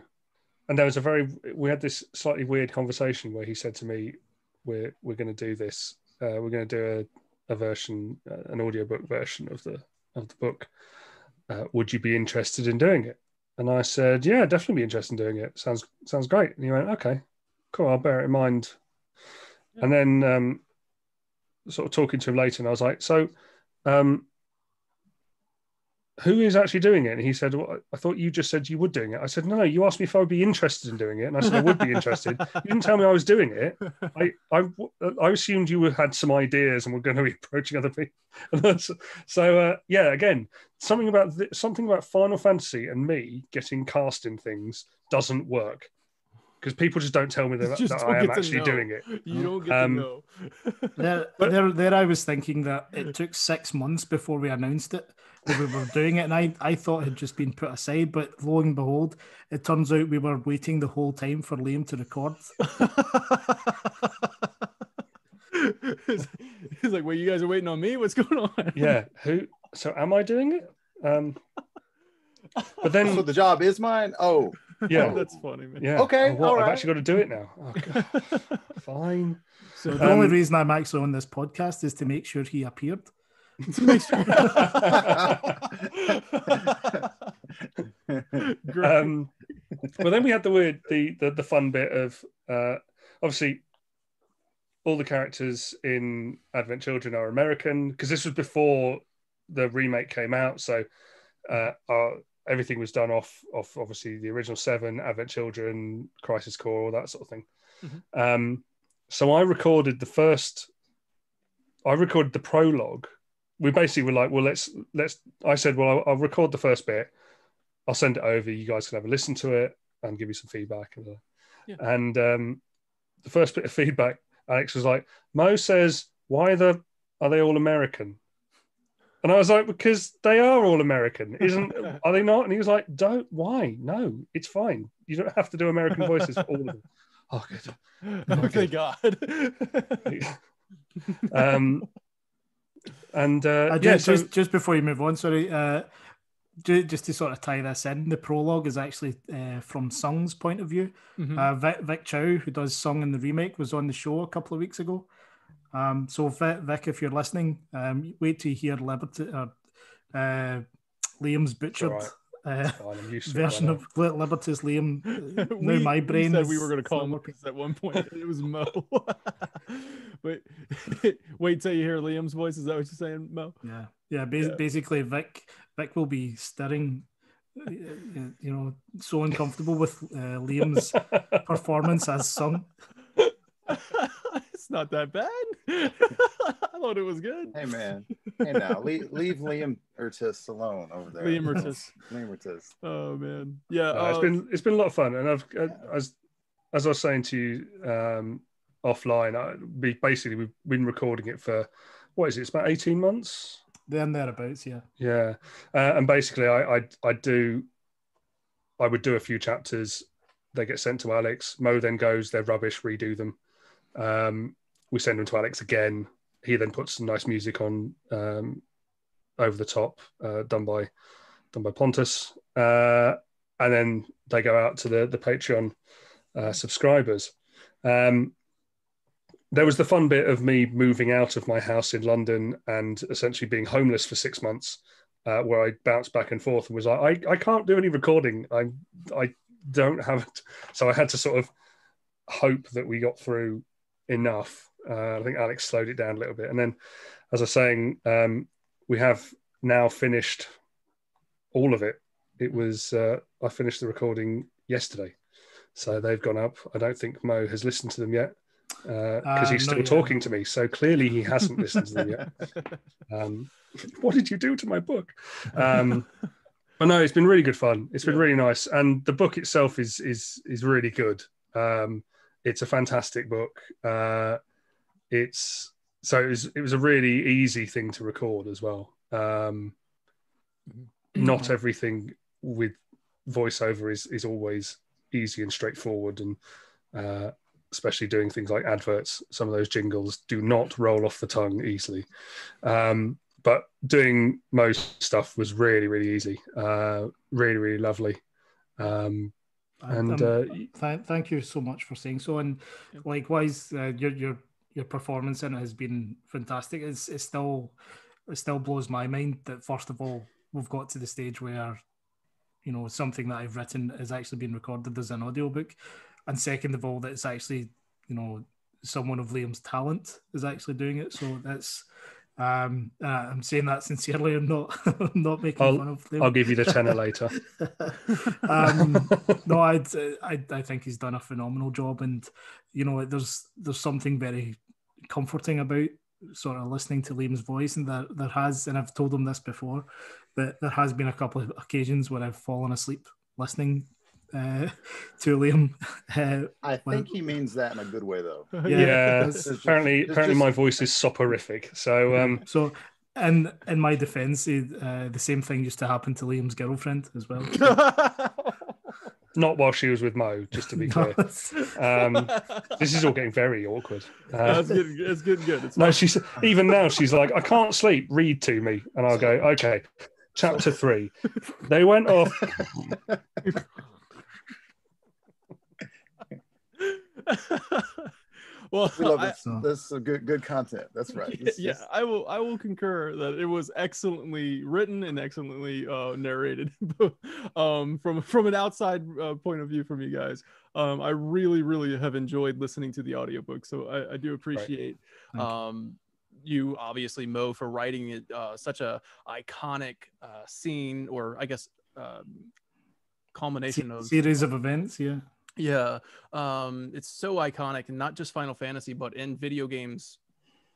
And there was a very. We had this slightly weird conversation where he said to me, we're we're going to do this. Uh, we're going to do a, a version, uh, an audiobook version of the of the book. Uh, would you be interested in doing it?" And I said, "Yeah, definitely be interested in doing it. Sounds sounds great." And he went, "Okay, cool. I'll bear it in mind." Yeah. And then um, sort of talking to him later, and I was like, "So." Um, who is actually doing it? And he said, well, I thought you just said you were doing it. I said, no, no, you asked me if I would be interested in doing it. And I said, I would be interested. (laughs) you didn't tell me I was doing it. I, (laughs) I, I assumed you had some ideas and were going to be (laughs) approaching other people. so, uh, yeah, again, something about something about Final Fantasy and me getting cast in things doesn't work because people just don't tell me that, (laughs) that I am actually doing it. You don't get um, to know. (laughs) there, there, there, I was thinking that it took six months before we announced it that we were doing it, and I, I thought it had just been put aside. But lo and behold, it turns out we were waiting the whole time for Liam to record. (laughs) He's like, well, you guys are waiting on me? What's going on?" Yeah. Who? So am I doing it? Um, but then so the job is mine. Oh, yeah, that's funny, man. Yeah. Okay. Oh, I've actually got to do it now. Oh, (laughs) Fine. So the um, only reason I'm actually on this podcast is to make sure he appeared to make sure. (laughs) um, well, then we had the weird, the the, the fun bit of uh, obviously all the characters in Advent Children are American because this was before the remake came out, so uh, our, everything was done off off obviously the original seven Advent Children, Crisis Core, all that sort of thing. Mm-hmm. Um, so I recorded the first. I recorded the prologue we basically were like, well, let's let's. I said, well, I'll, I'll, record the first bit. I'll send it over. You guys can have a listen to it and give you some feedback. And, uh, yeah. and um, the first bit of (laughs) feedback, Alex was like, Mo says, why the are they all American? And I was like, because they are all American, isn't? (laughs) are they not? And he was like, don't. Why? No, it's fine. You don't have to do American voices for all of them. (laughs) Oh, good. (laughs) Oh, thank God. um, and uh, uh, yeah, just, so... just before you move on, sorry, uh, just to sort of tie this in, the prologue is actually uh, from Sung's point of view. Mm-hmm. Uh, Vic, Vic, Chow, who does Sung in the remake, was on the show a couple of weeks ago. Um, so Vic, Vic, if you're listening, um, wait to hear Liberty, uh, uh, Liam's butchered. Right. Uh, version of Liberty's Liam. (laughs) we, now my brain said we were going to call him at one point. (laughs) It was Mo. (laughs) wait, wait till you hear Liam's voice. Is that what you're saying, Mo? Yeah, yeah. Yeah. Basically, Vic Vic will be staring. Uh, you know, so uncomfortable with uh, Liam's performance as Sung. It's not that bad. (laughs) I thought it was good. Hey man, hey now, leave, leave Liam Urtis alone over there. Liam Urtis. (laughs) Liam Urtis. Oh man, yeah. Uh, it's been it's been a lot of fun, and I've uh, as as I was saying to you um, offline, I, we basically we've been recording it for what is it? It's about eighteen months. Then thereabouts, yeah. Yeah, uh, and basically, I, I I do I would do a few chapters. They get sent to Alex. Mo then goes, they're rubbish, redo them. Um, we send them to Alex again. He then puts some nice music on um, over the top, uh, done by done by Pontus, uh, and then they go out to the the Patreon uh, subscribers. Um, there was the fun bit of me moving out of my house in London and essentially being homeless for six months, uh, where I bounced back and forth and was like, I, I can't do any recording. I I don't have it. So I had to sort of hope that we got through enough. Uh, I think Alex slowed it down a little bit. And then, as I was saying, um, we have now finished all of it. It was, uh, I finished the recording yesterday. So they've gone up. I don't think Mo has listened to them yet because uh, he's still talking to me. So clearly he hasn't listened to them yet. (laughs) Um, (laughs) what did you do to my book? Um, but no, it's been really good fun. It's been yeah. really nice, and the book itself is is is really good. Um, it's a fantastic book. Uh, it's so it was it was a really easy thing to record as well. Um, mm-hmm. not everything with voiceover is is always easy and straightforward, and uh, especially doing things like adverts. Some of those jingles do not roll off the tongue easily. Um, but doing most stuff was really really easy, uh, really really lovely. Um, and um, uh, th- thank you so much for saying so. And likewise, uh, you're, you're your performance in it has been fantastic. It's it still it still blows my mind that first of all we've got to the stage where you know something that I've written is actually being recorded as an audiobook, and second of all that it's actually you know someone of Liam's talent is actually doing it. So that's um, uh, I'm saying that sincerely. I'm not I'm (laughs) not making I'll, fun of Liam. I'll give you the tenner (laughs) later. um, (laughs) no, I'd, I I think he's done a phenomenal job, and you know, there's there's something very comforting about sort of listening to Liam's voice, and there there has, and I've told him this before, that there has been a couple of occasions where I've fallen asleep listening uh, (laughs) to Liam. (laughs) Uh, I when- think he means that in a good way, though. (laughs) Yeah, it's- It's apparently, it's apparently just- my voice is soporific. So, um, So, in in my defence, uh, the same thing used to happen to Liam's girlfriend as well. not while she was with Mo, just to be clear. Um, this is all getting very awkward. Uh, That's good. It's good. Good. It's no, she's even now. She's like, I can't sleep. Read to me, and I'll go, okay. Chapter three. They went off. (laughs) well, We love this. This is good, good content. That's right. yeah, (laughs) This- yeah, this- I will. I will concur that it was excellently written and excellently uh, narrated. (laughs) um, from from an outside uh, point of view, from you guys, um, I really, really have enjoyed listening to the audiobook. So I, I do appreciate you. um, you, obviously, Mo, for writing it uh, such a iconic uh, scene, or I guess um, culmination of series of events. Yeah, yeah, um, it's so iconic, and not just Final Fantasy, but in video games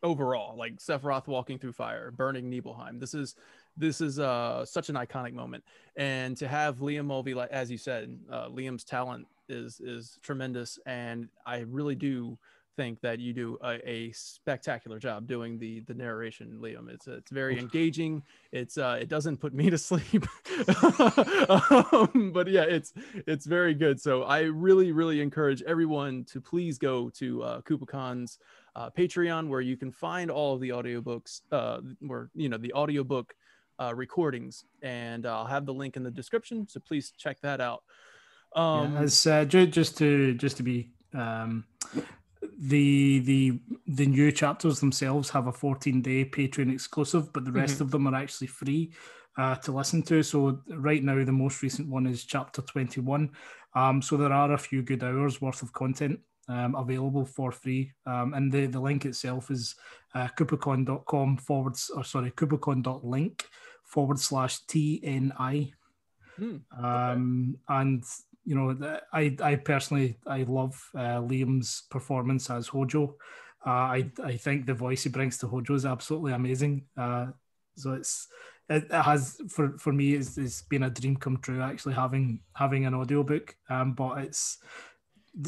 overall. Like Sephiroth walking through fire, burning Nibelheim. This is this is uh, such an iconic moment, and to have Liam Mulvey, like as you said, uh, Liam's talent is is tremendous, and I really do think that you do a, a spectacular job doing the the narration, Liam. It's it's very engaging. It's uh, it doesn't put me to (laughs) sleep, um, but yeah, it's it's very good. So I really really encourage everyone to please go to uh, uh, Patreon where you can find all of the audiobooks, uh, where you know the audiobook uh, recordings, and I'll have the link in the description. So please check that out. Um, yeah, it's uh, ju- just to just to be um, the the the new chapters themselves have a 14 day Patreon exclusive, but the rest of them are actually free uh, to listen to. So right now, the most recent one is chapter 21. Um, so there are a few good hours worth of content um, available for free, um, and the the link itself is uh, kupocon.com forward or sorry kupocon.link forward slash tni. Hmm, Um, and you know, I I personally I love uh, Liam's performance as Hojo. Uh, I I think the voice he brings to Hojo is absolutely amazing. Uh, so it's it, has for for me it's, it's been a dream come true actually having having an audiobook. Um, but it's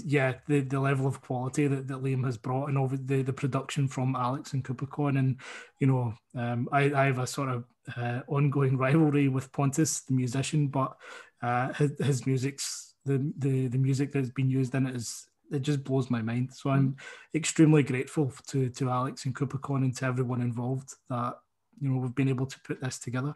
yeah the the level of quality that, that Liam has brought and over the the production from Alex and Kupocon and you know um, I I have a sort of uh, ongoing rivalry with Pontus the musician, but uh, his, his music's the, the the music that's been used in it is it just blows my mind. So I'm extremely grateful to to Alex and Kupocon and to everyone involved that you know we've been able to put this together.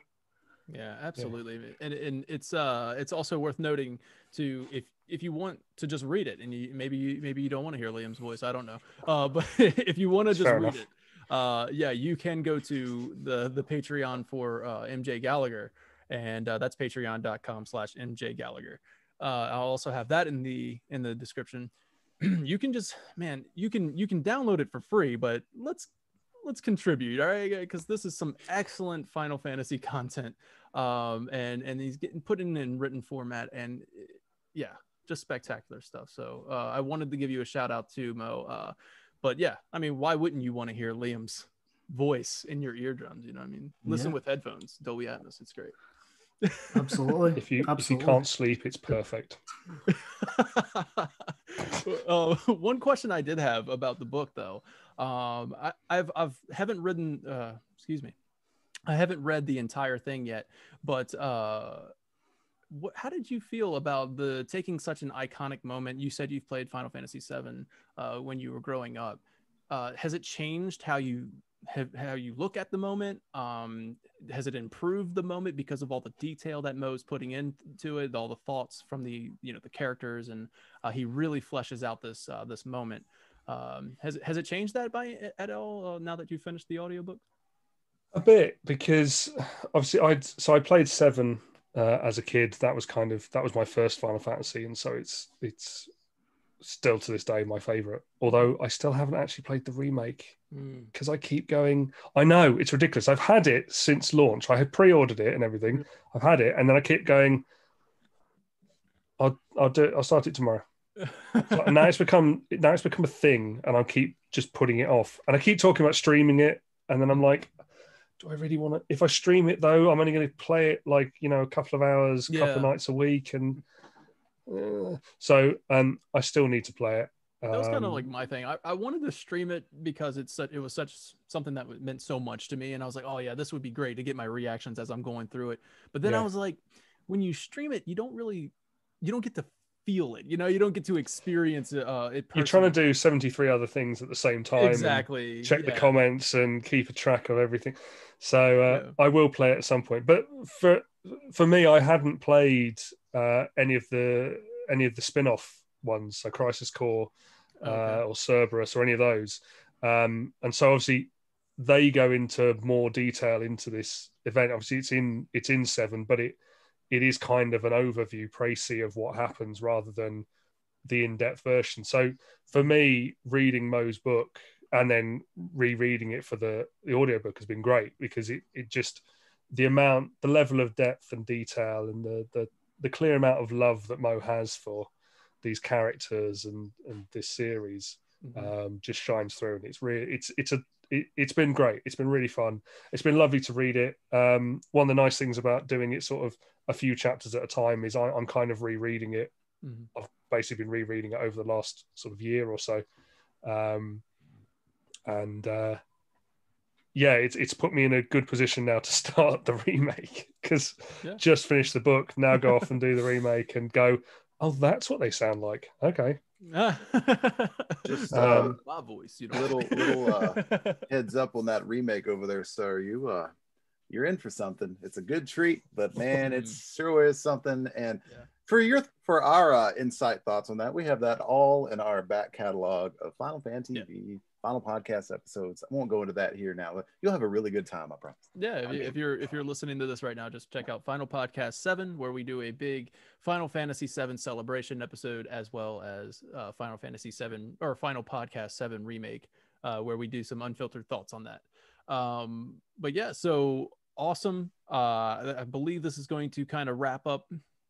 Yeah, absolutely. And and it's uh it's also worth noting to if if you want to just read it and you maybe you maybe you don't want to hear Liam's voice, I don't know. Uh (laughs) but if you want to just Fair read enough. it, uh yeah, you can go to the the Patreon for uh MJ Gallagher and uh, that's patreon.com slash MJ Gallagher. Uh I'll also have that in the in the description. (clears throat) you can just man, you can you can download it for free, but let's let's contribute all right because this is some excellent final fantasy (laughs) content um and and he's getting put in in written format and yeah just spectacular stuff so uh i wanted to give you a shout out to mo uh but yeah i mean why wouldn't you want to hear liam's voice in your eardrums you know what i mean listen Yeah. with headphones dolby atmos it's great Absolutely. If you if you Absolutely. can't sleep, it's perfect. (laughs) uh, one question I did have about the book, though, um, I, I've I've haven't written. Uh, excuse me, I haven't read the entire thing yet. But uh, what, how did you feel about the taking such an iconic moment? You said you've played Final Fantasy VII uh, when you were growing up. Uh, has it changed how you have, how you look at the moment? Um, has it improved the moment because of all the detail that Mo's putting into it, all the thoughts from the you know the characters, and uh, he really fleshes out this uh, this moment. Um, has has it changed that by at all uh, now that you finished the audiobook? A bit because obviously I'd so I played seven uh, as a kid. That was kind of that was my first Final Fantasy, and so it's it's still to this day my favorite. Although I still haven't actually played the remake because mm. I keep going. I know it's ridiculous. I've had it since launch. I had pre-ordered it and everything. Mm. I've had it, and then I keep going. I'll I'll do it. I'll start it tomorrow. so, and now it's become now it's become a thing, and I keep just putting it off. And I keep talking about streaming it, and then I'm like, do I really want to? If I stream it though, I'm only going to play it like you know a couple of hours, a yeah. couple of nights a week, and uh, so um, I still need to play it. That was kind of like um, my thing. I, I wanted to stream it because it's such, it was such something that meant so much to me, and I was like, oh yeah, this would be great to get my reactions as I'm going through it. But then yeah. I was like, when you stream it, you don't really, you don't get to feel it. You know, you don't get to experience it. Uh, it You're trying to do 73 other things at the same time. Exactly. Check yeah. the comments and keep a track of everything. So uh, yeah. I will play it at some point. But for for me, I hadn't played uh, any of the any of the spin-off ones, so Crisis Core uh, okay. or Cerberus or any of those. Um, and so obviously they go into more detail into this event. Obviously, it's in it's in seven, but it it is kind of an overview précis of what happens rather than the in-depth version. So for me, reading Mo's book and then rereading it for the the audiobook has been great because it it just the amount the level of depth and detail and the the the clear amount of love that Mo has for these characters and and this series mm-hmm. um, just shines through and it's really it's it's a it, has been great. It's been really fun. It's been lovely to read it. Um, one of the nice things about doing it sort of a few chapters at a time is I, am kind of rereading it. Mm-hmm. i've basically been rereading it over the last sort of year or so. Um, and uh, yeah, it's it's put me in a good position now to (laughs) start the remake because yeah. just finished the book, now go off and do the (laughs) remake and go, oh, that's what they sound like. Okay. (laughs) just um, my voice, you know. Little little uh, heads up on that remake over there, sir. You uh, you're in for something. It's a good treat, but man, it sure is something. And yeah. for your for our uh, insight thoughts on that, we have that all in our back catalog of Final Fan TV. Yeah final podcast episodes. I won't go into that here now, but you'll have a really good time, I promise. Yeah, if, if you're if you're listening to this right now, just check out Final Podcast Seven, where we do a big Final Fantasy Seven celebration episode, as well as uh, Final Fantasy Seven or Final Podcast Seven remake, uh, where we do some unfiltered thoughts on that. Um, but yeah, so awesome. Uh, I believe this is going to kind of wrap up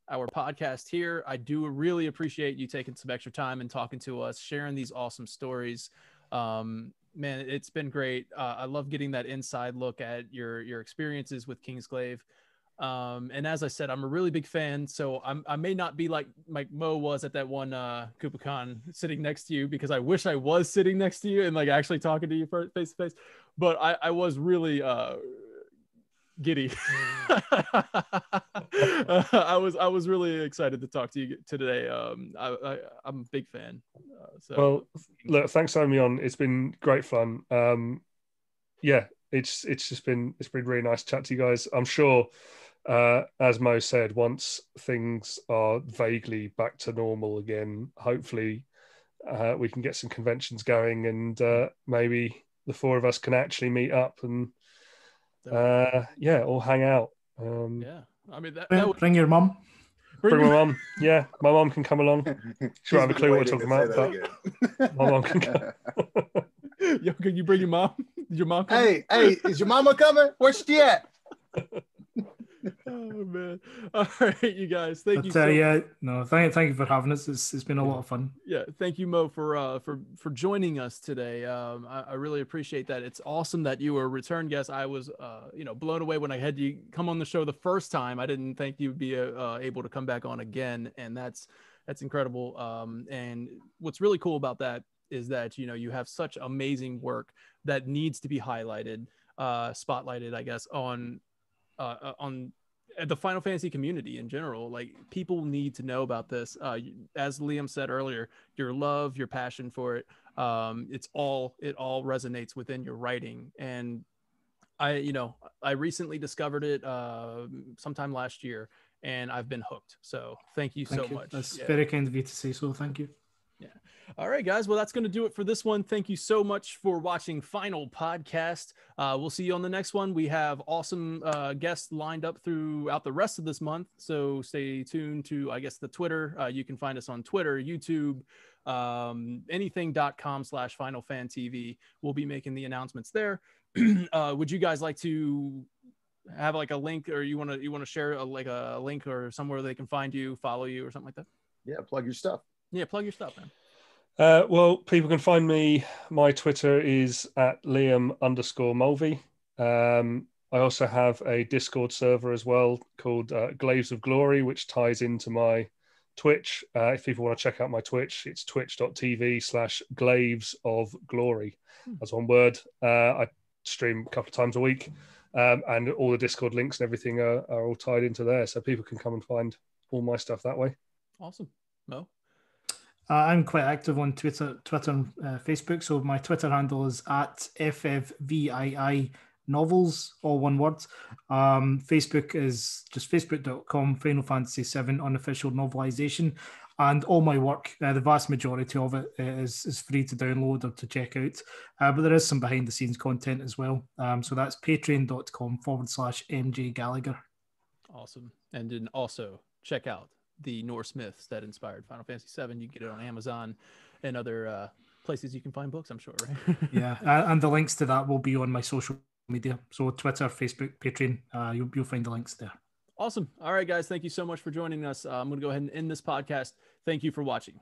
our podcast here. I do really appreciate you taking some extra time and talking to us, sharing these awesome stories um, man, it's been great. Uh, I love getting that inside look at your your experiences with Kingsglaive. Um, and as I said, I'm a really big fan, so I'm, I may not be like Mike Mo was at that one uh, Kupocon sitting next to you because I wish I was sitting next to you and like actually talking to you face to face. But I, I was really uh, giddy. uh, (laughs) I was I was really excited to talk to you today. Um, I, I am a big fan. Uh, so. Well, look, thanks for having me on. It's been great fun. Um, yeah, it's it's just been it's been really nice to chat to you guys. I'm sure, uh, as Mo said, once things are vaguely back to normal again, hopefully uh, we can get some conventions going and uh, maybe the four of us can actually meet up and uh, yeah, all hang out. Um, yeah, I mean, that, bring, that would... bring your mum. Bring, bring my mum. (laughs) Yeah, my mum can come along. She won't have a clue what we're talking about, but my mum can come. (laughs) Yo, can you bring your mom? Your mom? Coming? Hey, hey, is your mama coming? Where's she at? (laughs) oh man! (laughs) All right, you guys. Thank you. So yeah, no, thank thank you for having us. It's, it's been a lot of fun. Yeah, thank you, Mo, for uh for for joining us today. Um, I, I really appreciate that. It's awesome that you were a return guest. I was uh you know blown away when I had you come on the show the first time. I didn't think you'd be uh, uh able to come back on again, and that's that's incredible. Um, and what's really cool about that is that you know you have such amazing work that needs to be highlighted uh spotlighted i guess on uh, uh, on the Final Fantasy community in general. Like people need to know about this. Uh, as Liam said earlier, your love, your passion for it, um, it's all it all resonates within your writing. And I, you know, I recently discovered it uh, sometime last year, and I've been hooked. So thank you thank so you. much. That's yeah. very kind of you to say so. Thank you. Yeah. All right, guys. Well, that's going to do it for this one. Thank you so much for watching Final Podcast. Uh, we'll see you on the next one. We have awesome uh, guests lined up throughout the rest of this month. So stay tuned to, I guess, the Twitter. Uh, you can find us on Twitter, YouTube, um, anything.com slash Final Fan TV. We'll be making the announcements there. (clears throat) uh, would you guys like to have like a link or you want to you want to share a, like a link or somewhere they can find you follow you or something like that yeah plug your stuff yeah plug your stuff man uh, well people can find me my twitter is at liam underscore mulvey um, i also have a discord server as well called uh, glaives of glory which ties into my twitch uh, if people want to check out my twitch it's twitch.tv slash glaives of glory hmm. that's one word uh, i stream a couple of times a week um, and all the Discord links and everything are, are all tied into there, so people can come and find all my stuff that way. Awesome, Mo. Uh, I'm quite active on Twitter, Twitter, and uh, Facebook. So my Twitter handle is at ffvii novels, all one word. Um, Facebook is just facebook.com Final Fantasy VII unofficial novelization and all my work, uh, the vast majority of it uh, is, is free to download or to check out. Uh, but there is some behind the scenes content as well. Um, so that's patreon.com forward slash MJ Gallagher. Awesome. And then also check out the Norse myths that inspired Final Fantasy VII. You can get it on Amazon and other uh, places you can find books, I'm sure, right? (laughs) yeah. And the links to that will be on my social media. So Twitter, Facebook, Patreon, uh, you'll, you'll find the links there. Awesome. All right, guys. Thank you so much for joining us. Uh, I'm going to go ahead and end this podcast. Thank you for watching.